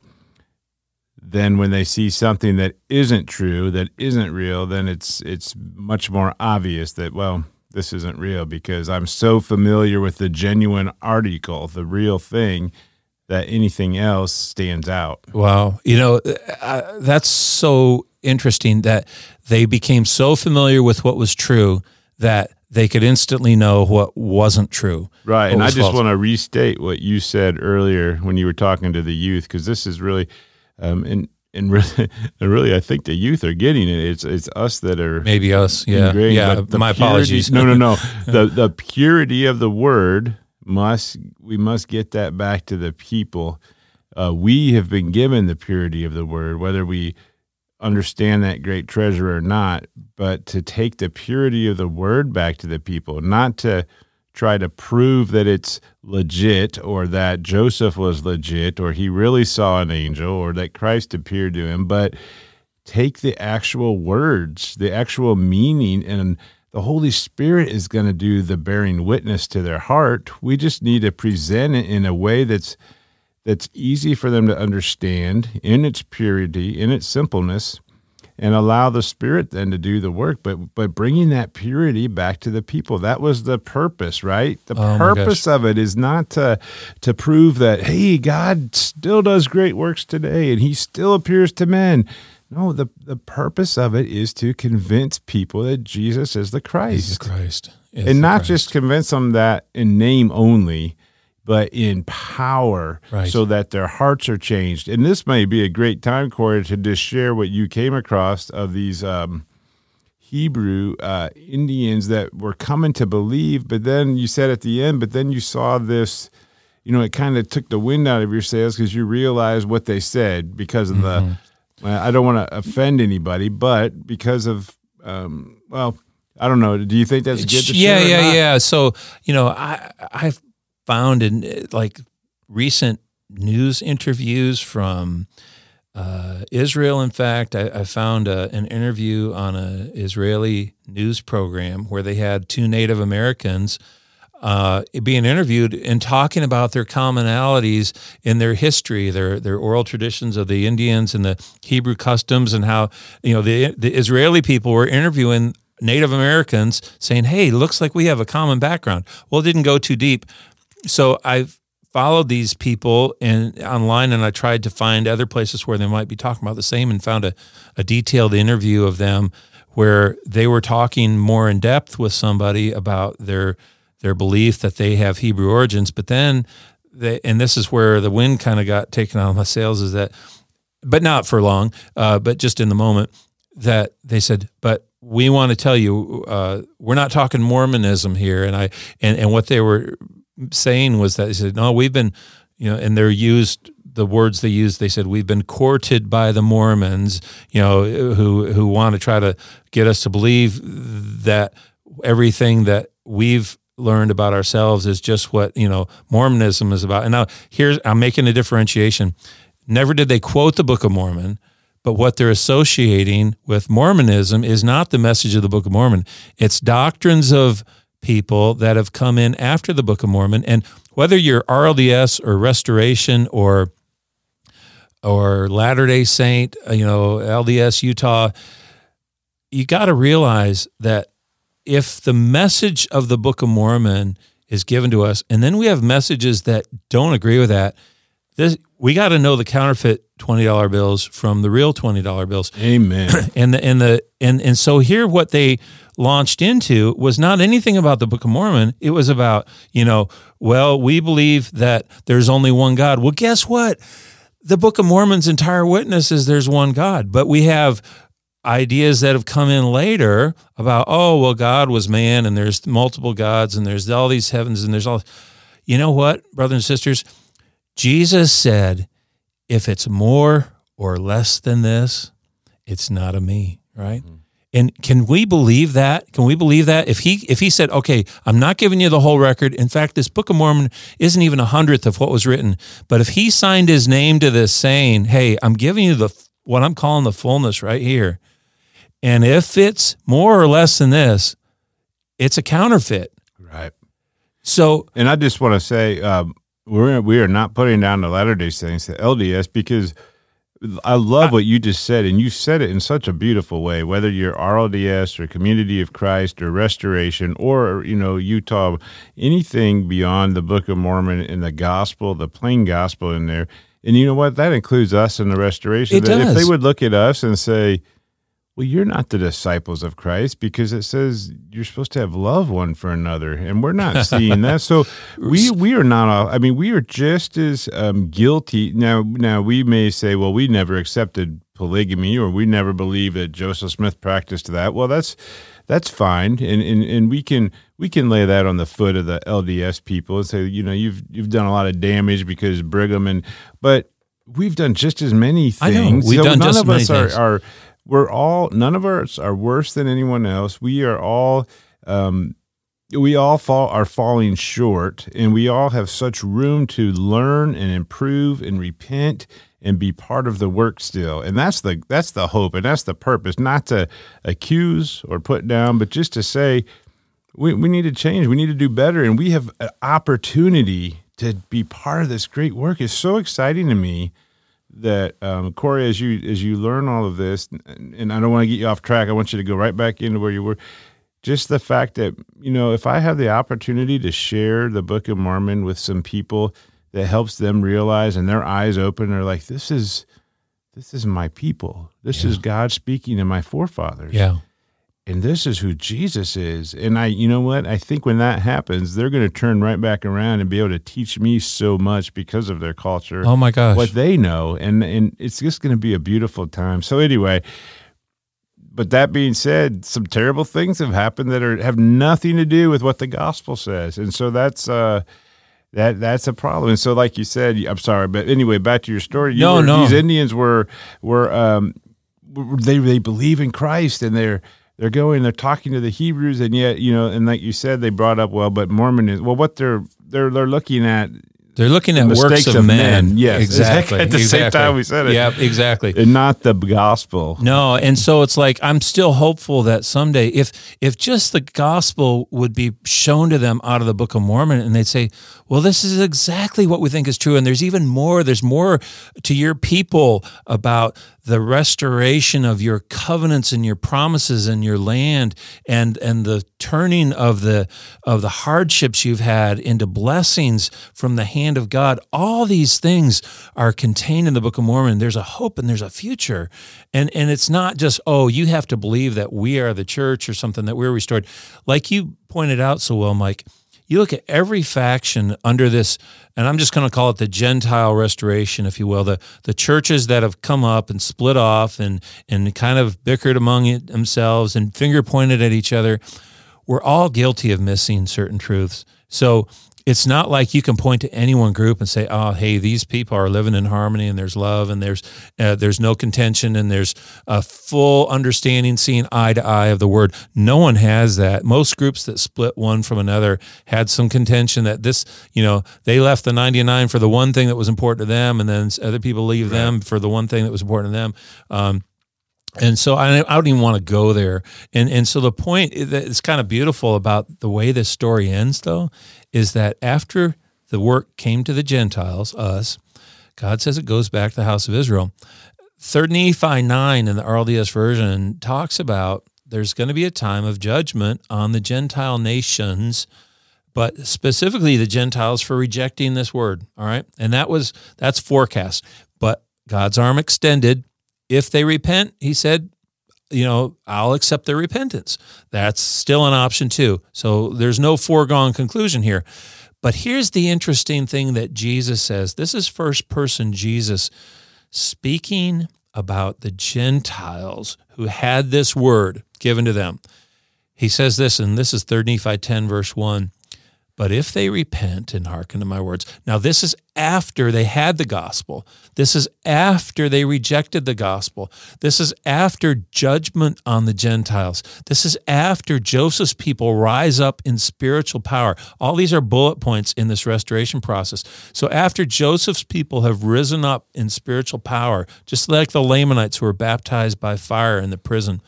then when they see something that isn't true, that isn't real, then it's it's much more obvious that well, this isn't real because I'm so familiar with the genuine article, the real thing, that anything else stands out. Wow. You know, uh, that's so interesting that they became so familiar with what was true that they could instantly know what wasn't true. Right. And I just false. want to restate what you said earlier when you were talking to the youth, because this is really, um, and, and really, <laughs> and really, I think the youth are getting it. It's, it's us that are Maybe us. Yeah. ingrained, yeah. My purity- apologies. No, no, no. <laughs> the the purity of the word must we must get that back to the people. Uh, we have been given the purity of the word, whether we understand that great treasure or not. But to take the purity of the word back to the people, not to try to prove that it's legit or that Joseph was legit or he really saw an angel or that Christ appeared to him, but take the actual words, the actual meaning, and the Holy Spirit is going to do the bearing witness to their heart. We just need to present it in a way that's that's easy for them to understand in its purity, in its simpleness, and allow the Spirit then to do the work. But but bringing that purity back to the people that was the purpose, right? The Oh, purpose of it is not to to prove that hey, God still does great works today and He still appears to men. No, the the purpose of it is to convince people that Jesus is the Christ Jesus Christ. is and the not Christ. just convince them that in name only, but in power, Right. so that their hearts are changed. And this may be a great time, Corey, to just share what you came across of these um, Hebrew uh, Indians that were coming to believe. But then you said at the end, but then you saw this. You know, it kind of took the wind out of your sails because you realized what they said because of Mm-hmm. the. well, I don't want to offend anybody, but because of, um, well, I don't know. Do you think that's good? To yeah, yeah, yeah. So you know, I I've found in uh, like recent news interviews from uh, Israel. In fact, I, I found a, an interview on a Israeli news program where they had two Native Americans. Uh, being interviewed and talking about their commonalities in their history, their their oral traditions of the Indians and the Hebrew customs, and how you know the the Israeli people were interviewing Native Americans, saying, "Hey, looks like we have a common background." Well, it didn't go too deep, so I've followed these people and online, and I tried to find other places where they might be talking about the same, and found a, a detailed interview of them where they were talking more in depth with somebody about their their belief that they have Hebrew origins, but then they, and this is where the wind kind of got taken out of my sails, is that, but not for long, uh, but just in the moment that they said, but we want to tell you, uh, we're not talking Mormonism here, and I and and what they were saying was that they said, no, we've been, you know, and they're used the words they used. They said we've been courted by the Mormons, you know, who who want to try to get us to believe that everything that we've learned about ourselves is just what you know Mormonism is about. And now here's I'm making a differentiation. Never did they quote the Book of Mormon, but what they're associating with Mormonism is not the message of the Book of Mormon. It's doctrines of people that have come in after the Book of Mormon. And whether you're RLDS or Restoration or or Latter Day Saint, uh, you know LDS Utah, you got to realize that if the message of the Book of Mormon is given to us, and then we have messages that don't agree with that, this we got to know the counterfeit twenty dollar bills from the real twenty dollar bills. Amen. <clears throat> And the and the and and so here what they launched into was not anything about the Book of Mormon. It was about, you know, well, we believe that there's only one God. Well, guess what? The Book of Mormon's entire witness is there's one God, but we have ideas that have come in later about, oh, well, God was man and there's multiple gods and there's all these heavens and there's all. You know what, brothers and sisters? Jesus said, if it's more or less than this, it's not a me, right? Mm-hmm. And can we believe that? Can we believe that if he if he said, "Okay, I'm not giving you the whole record. In fact, this Book of Mormon isn't even a hundredth of what was written." But if he signed his name to this, saying, "Hey, I'm giving you the what I'm calling the fullness right here," and if it's more or less than this, it's a counterfeit. right. So And I just want to say, um, we're we are not putting down the Latter Day Saints, the LDS, because I love what you just said, and you said it in such a beautiful way. Whether you're RLDS or Community of Christ or Restoration or you know Utah, anything beyond the Book of Mormon and the Gospel, the plain Gospel in there, and you know what that includes us in the Restoration. It That If they would look at us and say, well, you're not the disciples of Christ because it says you're supposed to have love one for another, and we're not <laughs> seeing that. So we we are not. all- I mean, we are just as um, guilty now. Now we may say, well, we never accepted polygamy, or we never believe that Joseph Smith practiced that. Well, that's that's fine, and and and we can we can lay that on the foot of the LDS people and say, you know, you've you've done a lot of damage because Brigham and but. We've done just as many I know. things. We've done none just of us are, things. are we're all none of us are worse than anyone else. We are all um, we all fall are falling short, and we all have such room to learn and improve and repent and be part of the work still. And that's the that's the hope and that's the purpose, not to accuse or put down, but just to say we, we need to change. We need to do better, and we have an opportunity to be part of this great work is so exciting to me that um, Corey, as you as you learn all of this, and, I don't want to get you off track. I want you to go right back into where you were. Just the fact that you know, if I have the opportunity to share the Book of Mormon with some people, that helps them realize and their eyes open, They're like, this is this is my people. This Yeah. is God speaking to my forefathers Yeah. And this is who Jesus is. And I, you know what? I think when that happens, they're going to turn right back around and be able to teach me so much because of their culture, Oh my gosh. what they know, and and it's just going to be a beautiful time. So anyway, but that being said, some terrible things have happened that are have nothing to do with what the gospel says, and so that's. uh that that's a problem. And so, like you said, I'm sorry, but anyway, back to your story. You No, were- no. These Indians were were um, they they believe in Christ and they're they're going they're talking to the Hebrews and yet you know and like you said they brought up well but Mormon is well what they're they're they're looking at They're looking at works of, of men. men. Yes, exactly. <laughs> at the same time we said it. Yep, exactly. and not the gospel. No, and so it's like I'm still hopeful that someday, if if just the gospel would be shown to them out of the Book of Mormon, and they'd say, "Well, this is exactly what we think is true," and there's even more. There's more to your people about the restoration of your covenants and your promises and your land, and and the turning of the of the hardships you've had into blessings from the hand of God. All these things are contained in the Book of Mormon. There's a hope and there's a future. And and it's not just, oh, you have to believe that we are the church or something that we're restored. Like you pointed out so well, Mike, you look at every faction under this, and I'm just going to call it the Gentile restoration, if you will, the the churches that have come up and split off and and kind of bickered among it themselves and finger pointed at each other. We're all guilty of missing certain truths. So it's not like you can point to any one group and say, "Oh, hey, these people are living in harmony and there's love and there's uh, there's no contention and there's a full understanding, seeing eye to eye of the word." No one has that. Most groups that split one from another had some contention that this, you know, they left the 99 for the one thing that was important to them, and then other people leave them for the one thing that was important to them. Um, and so I, I don't even want to go there. And and so the point i- that is kind of beautiful about the way this story ends, though, is that after the work came to the Gentiles, us, God says it goes back to the house of Israel. Third Nephi nine in the RLDS version talks about there's going to be a time of judgment on the Gentile nations but specifically the Gentiles for rejecting this word. All right. And that was, that's forecast. But God's arm extended. If they repent, he said, you know, I'll accept their repentance. That's still an option too. So there's no foregone conclusion here. But here's the interesting thing that Jesus says this is first person Jesus speaking about the Gentiles who had this word given to them. He says this, and this is 3 Nephi 10, verse 1. But if they repent and hearken to my words, now this is after they had the gospel. This is after they rejected the gospel. This is after judgment on the Gentiles. This is after Joseph's people rise up in spiritual power. All these are bullet points in this restoration process. So after Joseph's people have risen up in spiritual power, just like the Lamanites who were baptized by fire in the prison,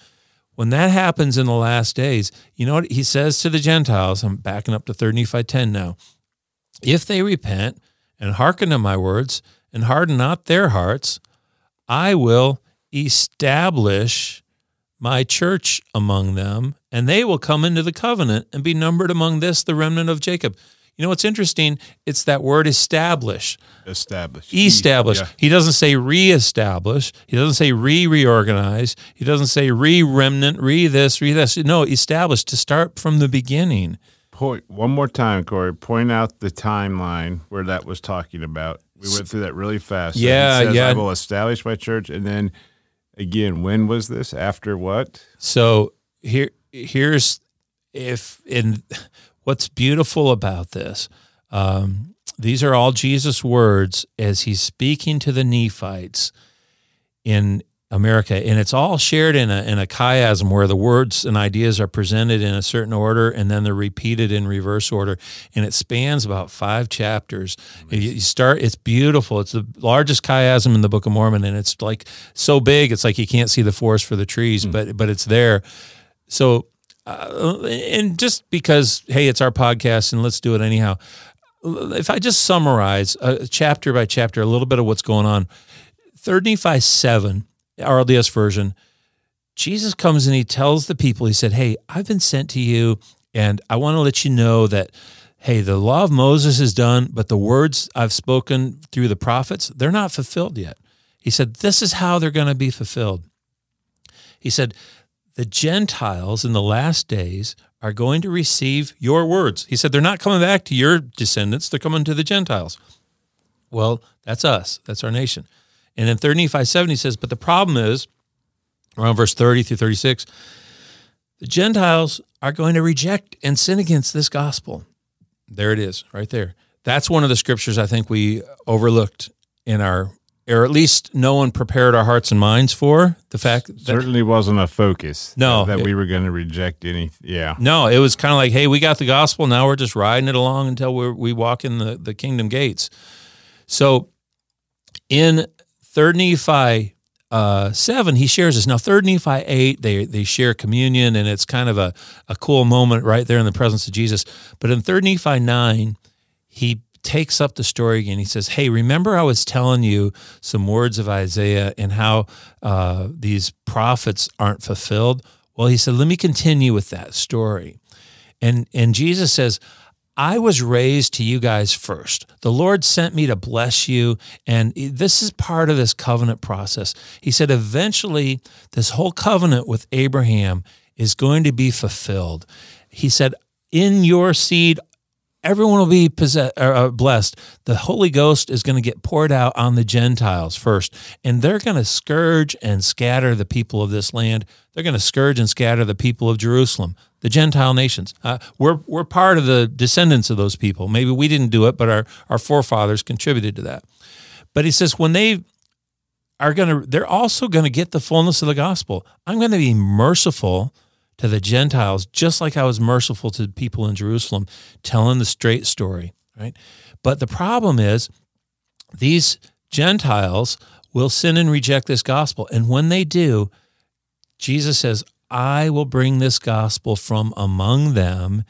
when that happens in the last days, you know what he says to the Gentiles? I'm backing up to 3 Nephi 10 now. If they repent and hearken to my words and harden not their hearts, I will establish my church among them, and they will come into the covenant and be numbered among this, the remnant of Jacob. You know what's interesting? It's that word establish Established. establish. Yeah. He doesn't say reestablish. He doesn't say re reorganize. He doesn't say re remnant, re this, re this. No, establish to start from the beginning. Point one more time, Corey. Point out the timeline where that was talking about. We went through that really fast. Yeah, says, yeah. I will establish my church, and then again, when was this? After what? So here, here's if in what's beautiful about this. Um, these are all Jesus' words as he's speaking to the Nephites in America, and it's all shared in a in a chiasm where the words and ideas are presented in a certain order, and then they're repeated in reverse order, and it spans about five chapters. You you start, it's beautiful. It's the largest chiasm in the Book of Mormon, and it's like so big, it's like you can't see the forest for the trees, but but it's there. So, uh, and just because hey, it's our podcast, and let's do it anyhow if I just summarize uh, chapter by chapter, a little bit of what's going on, Third Nephi 7, RLDS version, Jesus comes and he tells the people, he said, Hey, I've been sent to you, and I want to let you know that, hey, the law of Moses is done, but the words I've spoken through the prophets, they're not fulfilled yet. He said, This is how they're going to be fulfilled. He said, The Gentiles in the last days are going to receive your words. He said, They're not coming back to your descendants, they're coming to the Gentiles. Well, that's us, that's our nation. And in 3 Nephi 7, he says, But the problem is, around verse 30 through 36, the Gentiles are going to reject and sin against this gospel. There it is, right there. That's one of the scriptures I think we overlooked in our, or at least no one prepared our hearts and minds for the fact that Certainly wasn't a focus. No, that we were going to reject any. Yeah, No, it was kind of like, hey, we got the gospel. Now we're just riding it along until we we walk in the, the kingdom gates. So in Third Nephi uh, seven, he shares this. Now Third Nephi eight, they they share communion, and it's kind of a a cool moment right there in the presence of Jesus. But in Third Nephi nine, he takes up the story again. He says, "Hey, remember I was telling you some words of Isaiah and how uh, these prophets aren't fulfilled." Well, he said, "Let me continue with that story." And and Jesus says, I was raised to you guys first. The Lord sent me to bless you. And this is part of this covenant process. He said, eventually, this whole covenant with Abraham is going to be fulfilled. He said, in your seed, everyone will be possess- or, uh, blessed. The Holy Ghost is going to get poured out on the Gentiles first, and they're going to scourge and scatter the people of this land. They're going to scourge and scatter the people of Jerusalem, the Gentile nations. Uh, we're we're part of the descendants of those people. Maybe we didn't do it, but our our forefathers contributed to that. But he says when they are going to, they're also going to get the fullness of the gospel. I'm going to be merciful to the Gentiles, just like I was merciful to people in Jerusalem, telling the straight story, right? But the problem is, these Gentiles will sin and reject this gospel. And when they do, Jesus says, I will bring this gospel from among them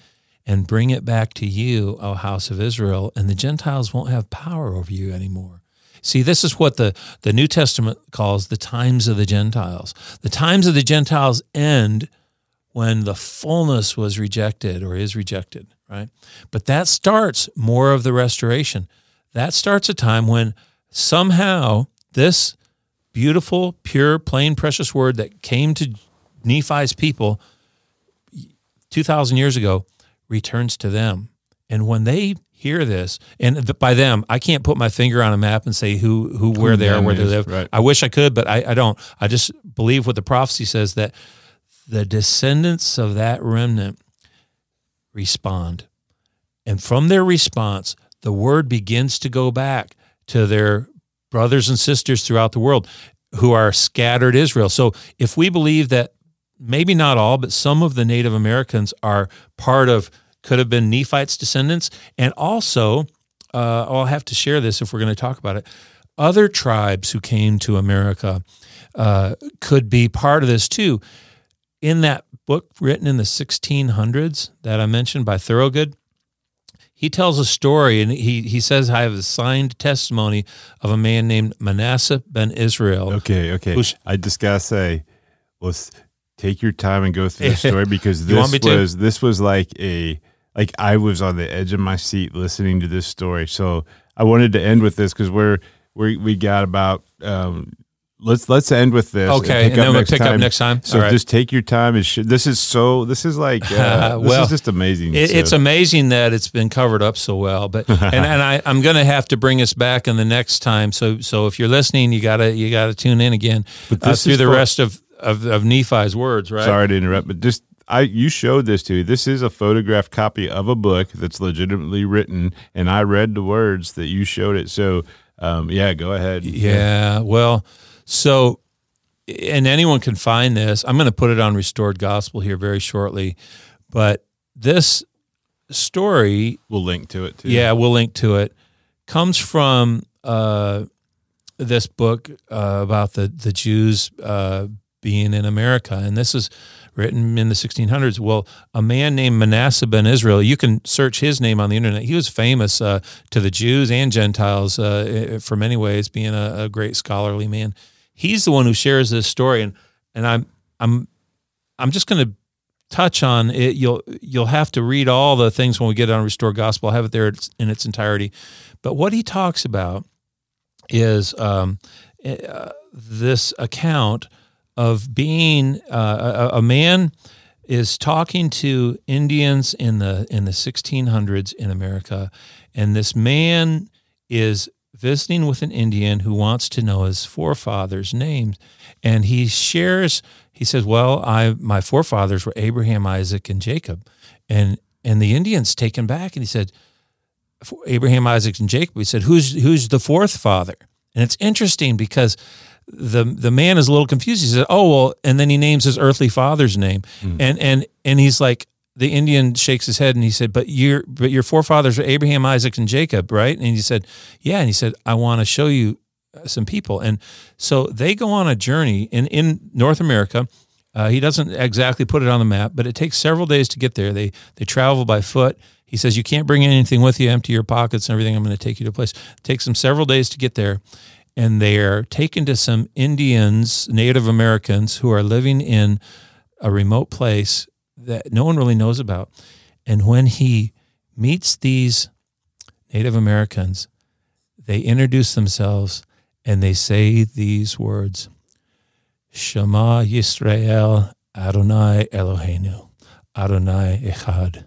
and bring it back to you, O house of Israel, and the Gentiles won't have power over you anymore. See, this is what the, the New Testament calls the times of the Gentiles. The times of the Gentiles end when the fullness was rejected or is rejected, right? But that starts more of the restoration. That starts a time when somehow this beautiful, pure, plain, precious word that came to Nephi's people 2,000 years ago returns to them. And when they hear this, and by them, I can't put my finger on a map and say who, who where they are, where they live. right. I wish I could, but I, I don't. I just believe what the prophecy says that the descendants of that remnant respond. And from their response, the word begins to go back to their brothers and sisters throughout the world who are scattered Israel. So if we believe that maybe not all, but some of the Native Americans are part of, could have been Nephites' descendants, and also, uh, I'll have to share this if we're going to talk about it. Other tribes who came to America uh, could be part of this too. In that book written in the 1600s that I mentioned by Thorowgood, he tells a story and he, he says, I have a signed testimony of a man named Manasseh ben Israel. Okay, okay. I just gotta say, let's take your time and go through the <laughs> story because this me to? was this was like a like I was on the edge of my seat listening to this story. So I wanted to end with this because we're we we got about um let's let's end with this. Okay, and pick then we'll pick up next time. So right. just take your time. And sh- this is so. This is like <laughs> uh, this Well, is just amazing. It, So- It's amazing that it's been covered up so well, but <laughs> and, and I, I'm going to have to bring us back in the next time. So so if you're listening, you gotta you gotta tune in again But uh, this through is the for- rest of, of of Nephi's words, right? Sorry to interrupt, but just I you showed this to me. This is a photographed copy of a book that's legitimately written, and I read the words that you showed it. So, um, yeah, go ahead. Yeah. Well, so and anyone can find this. I'm going to put it on Restored Gospel here very shortly, but this story we'll link to it too. Yeah, we'll link to it. Comes from uh, this book uh, about the the Jews uh, being in America, and this is written in the 1600s. Well, a man named Manasseh ben Israel, you can search his name on the internet. He was famous uh, to the Jews and Gentiles uh, for many ways, being a, a, great scholarly man. He's the one who shares this story, and and I'm I'm I'm just going to touch on it. You'll you'll have to read all the things when we get on Restore Gospel. I'll have it there in its entirety. But what he talks about is um, uh, this account of being uh, a, a, man is talking to Indians in the in the 1600s in America, and this man is visiting with an Indian who wants to know his forefathers' names, and he shares. He says, "Well, I my forefathers were Abraham, Isaac, and Jacob," and and the Indian's taken back, and he said, "Abraham, Isaac, and Jacob." He said, "Who's who's the fourth father?" And it's interesting because the the man is a little confused. He said, "Oh well," and then he names his earthly father's name, mm. and and and he's like, the Indian shakes his head and he said, "But your but your forefathers were Abraham, Isaac, and Jacob, right?" And he said, "Yeah." And he said, "I want to show you uh, some people." And so they go on a journey in in North America. Uh, he doesn't exactly put it on the map, but it takes several days to get there. They they travel by foot. He says, "You can't bring anything with you. Empty your pockets and everything. I'm going to take you to a place." It takes them several days to get there and they're taken to some Indians, Native Americans, who are living in a remote place that no one really knows about. And when he meets these Native Americans, they introduce themselves and they say these words Shema Yisrael Adonai Eloheinu, Adonai Echad.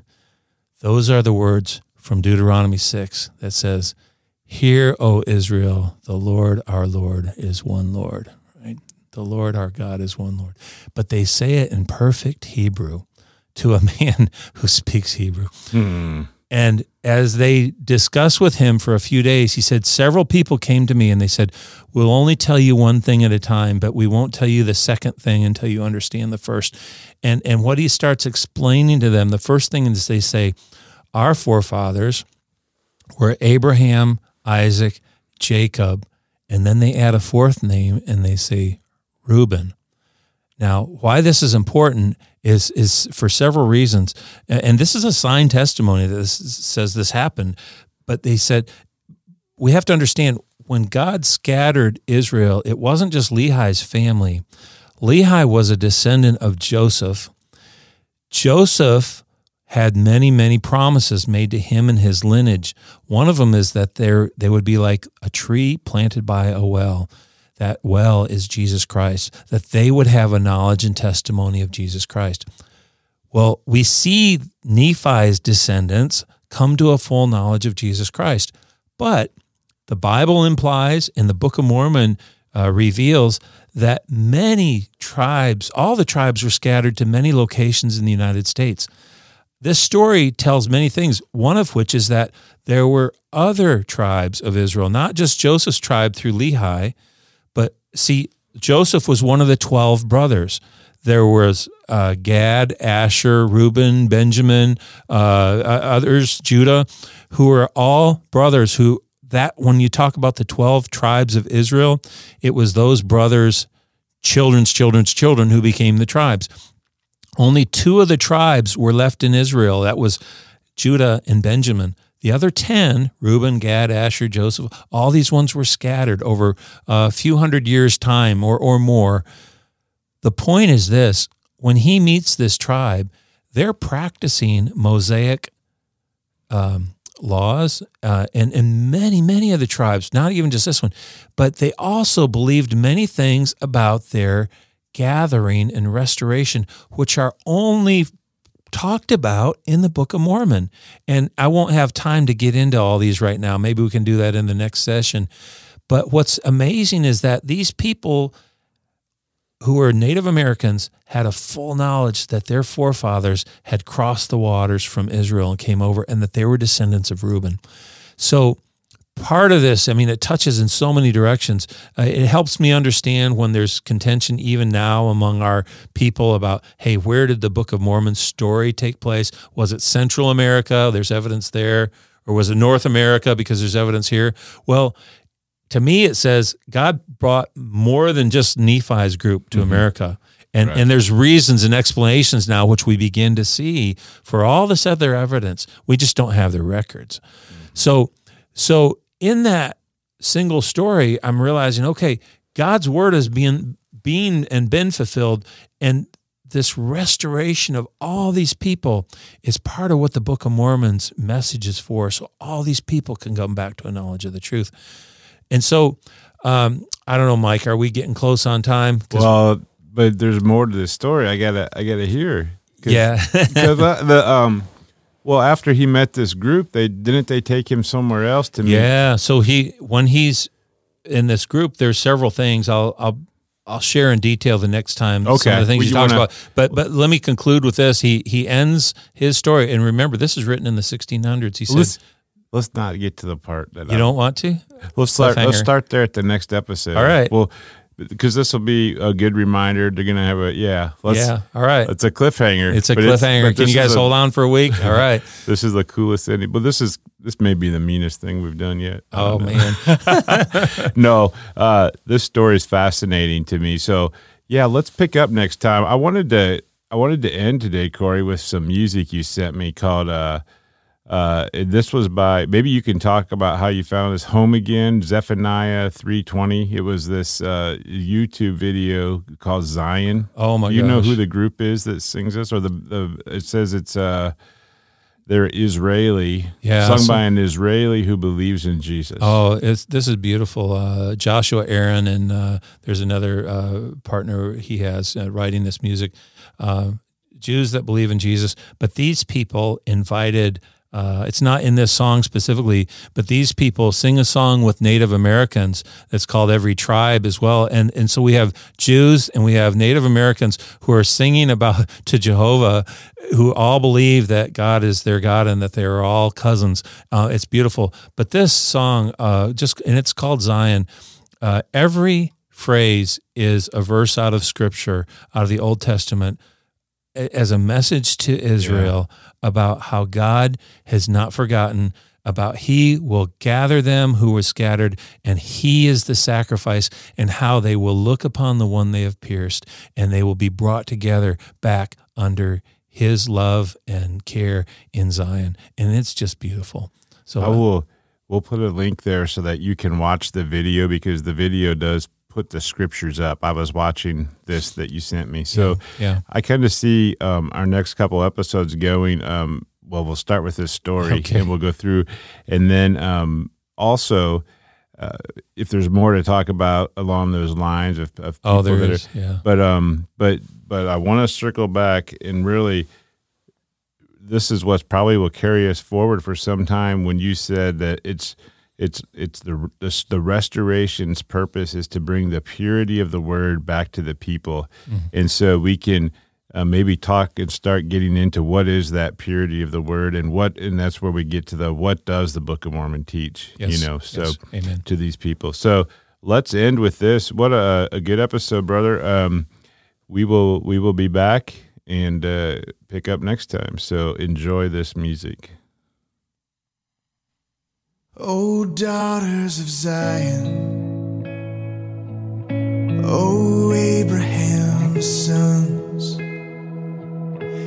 Those are the words from Deuteronomy 6 that says, Hear, O Israel, the Lord our Lord is one Lord, right? The Lord our God is one Lord. But they say it in perfect Hebrew to a <laughs> man who speaks Hebrew. Hmm. And as they discuss with him for a few days, he said, Several people came to me and they said, We'll only tell you one thing at a time, but we won't tell you the second thing until you understand the first. And, and what he starts explaining to them, the first thing is they say, Our forefathers were Abraham, Isaac, Jacob, and then they add a fourth name and they say Reuben. Now, why this is important is is for several reasons, and this is a signed testimony that this says this happened. But they said we have to understand when God scattered Israel, it wasn't just Lehi's family. Lehi was a descendant of Joseph. Joseph had many, many promises made to him and his lineage. One of them is that there they would be like a tree planted by a well. That well is Jesus Christ, that they would have a knowledge and testimony of Jesus Christ. Well, we see Nephi's descendants come to a full knowledge of Jesus Christ. But the Bible implies, and the Book of Mormon uh, reveals, that many tribes, all the tribes were scattered to many locations in the United States. This story tells many things, one of which is that there were other tribes of Israel, not just Joseph's tribe through Lehi, see, Joseph was one of the 12 brothers. There was uh, Gad, Asher, Reuben, Benjamin, uh, others, Judah, who were all brothers who that when you talk about the 12 tribes of Israel, it was those brothers, children's children's children who became the tribes. Only two of the tribes were left in Israel. That was Judah and Benjamin. The other 10, Reuben, Gad, Asher, Joseph, all these ones were scattered over a few hundred years' time or, or more. The point is this when he meets this tribe, they're practicing Mosaic um, laws, uh, and, and many, many of the tribes, not even just this one, but they also believed many things about their gathering and restoration, which are only talked about in the Book of Mormon. And I won't have time to get into all these right now. Maybe we can do that in the next session. But what's amazing is that these people who were Native Americans had a full knowledge that their forefathers had crossed the waters from Israel and came over and that they were descendants of Reuben. So part of this, I mean, it touches in so many directions. Uh, it helps me understand when there's contention, even now among our people, about hey, where did the Book of Mormon story take place? Was it Central America? There's evidence there. Or was it North America because there's evidence here? Well, to me, it says God brought more than just Nephi's group to mm-hmm. America. And Right. and there's reasons and explanations now which we begin to see for all this other evidence. We just don't have the records. So so in that single story, I'm realizing, okay, God's word is being being and been fulfilled, and this restoration of all these people is part of what the Book of Mormon's message is for. So all these people can come back to a knowledge of the truth. And so um, I don't know, Mike, are we getting close on time? Well, but there's more to this story. I gotta I gotta hear. <laughs> 'Cause- yeah. 'cause, uh, the um, well, after he met this group, they didn't they take him somewhere else to meet. Yeah. So he when he's in this group, there's several things I'll I'll I'll share in detail the next time. Some Okay. of the things Well, he talks wanna- about. But but let me conclude with this. He he ends his story, and remember, this is written in the 1600s. He says. Let's let's not get to the part that "You don't want to." Let's start. Let's start there at the next episode. All right. Well, because this will be a good reminder. They're gonna have a yeah. Let's, yeah. All right. It's a cliffhanger. It's a cliffhanger. but Can you guys a- hold on for a week? All right. <laughs> This is the coolest ending. But this is this may be the meanest thing we've done yet. Oh man. <laughs> no, uh, this story is fascinating to me. So yeah, let's pick up next time. I wanted to I wanted to end today, Corey, with some music you sent me called. Uh, uh, this was by maybe you can talk about how you found this home again, Zephaniah three twenty. It was this uh, YouTube video called Zion. Oh my Do you know who the group is that sings this, or the, the it says it's uh they're Israeli, Yeah, sung so- by an Israeli who believes in Jesus. Oh, it's, this is beautiful. Uh, Joshua Aaron and uh, there's another uh, partner he has uh, writing this music. Uh, Jews that believe in Jesus, but these people invited. Uh, it's not in this song specifically, but these people sing a song with Native Americans that's called Every Tribe as well, and and so we have Jews and we have Native Americans who are singing about <laughs> to Jehovah, who all believe that God is their God and that they are all cousins. Uh, it's beautiful, but this song, uh, just and it's called Zion. Uh, every phrase is a verse out of Scripture, out of the Old Testament as a message to Israel about how God has not forgotten, about He will gather them who were scattered, and He is the sacrifice, and how they will look upon the one they have pierced, and they will be brought together back under His love and care in Zion. And it's just beautiful. So I will. We'll put a link there so that you can watch the video because the video does put the scriptures up. I was watching this that you sent me, so yeah. I kind of see um, our next couple episodes going. Um, well, we'll start with this story Okay. and we'll go through, and then um, also. Uh, if there's more to talk about along those lines of, of Oh, there is. are, Yeah. but um but but I want to circle back and really this is what's probably will carry us forward for some time when you said that it's it's it's the the, the restoration's purpose is to bring the purity of the word back to the people and so we can uh, maybe talk and start getting into what is that purity of the word and what and that's where we get to the what does the book of mormon teach Yes. you know so Yes. Amen. to these people. So let's end with this. What a, a good episode, brother. Um, we will we will be back and uh, pick up next time. So enjoy this music. O daughters of Zion, O Abraham's sons,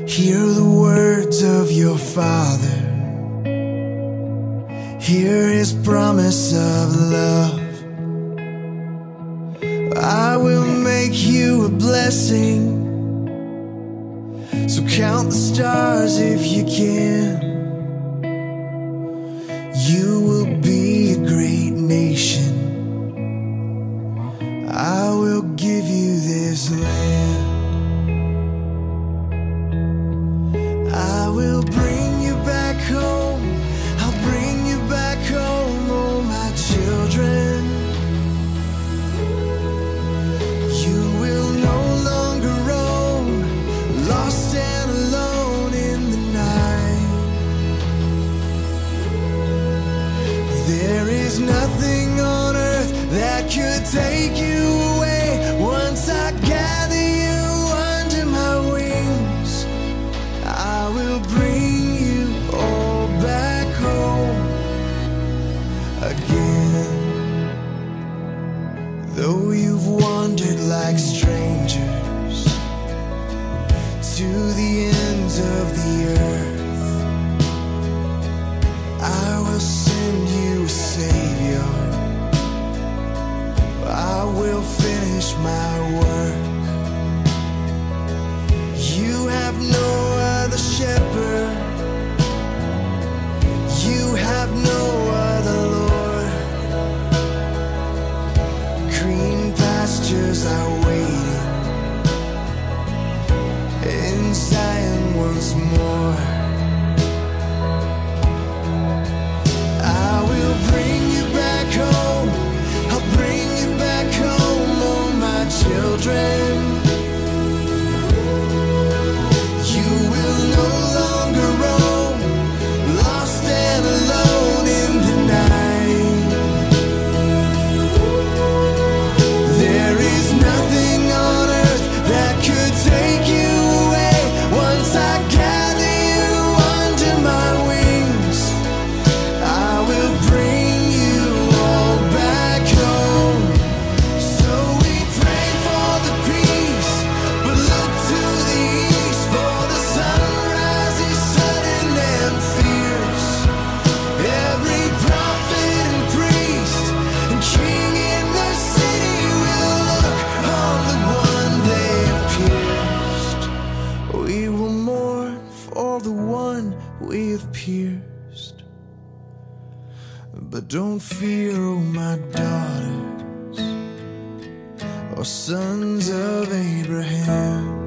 hear the words of your father, hear his promise of love. I will make you a blessing, so count the stars if you can. You nation. I will we've pierced. But don't fear, oh my daughters, or sons of Abraham.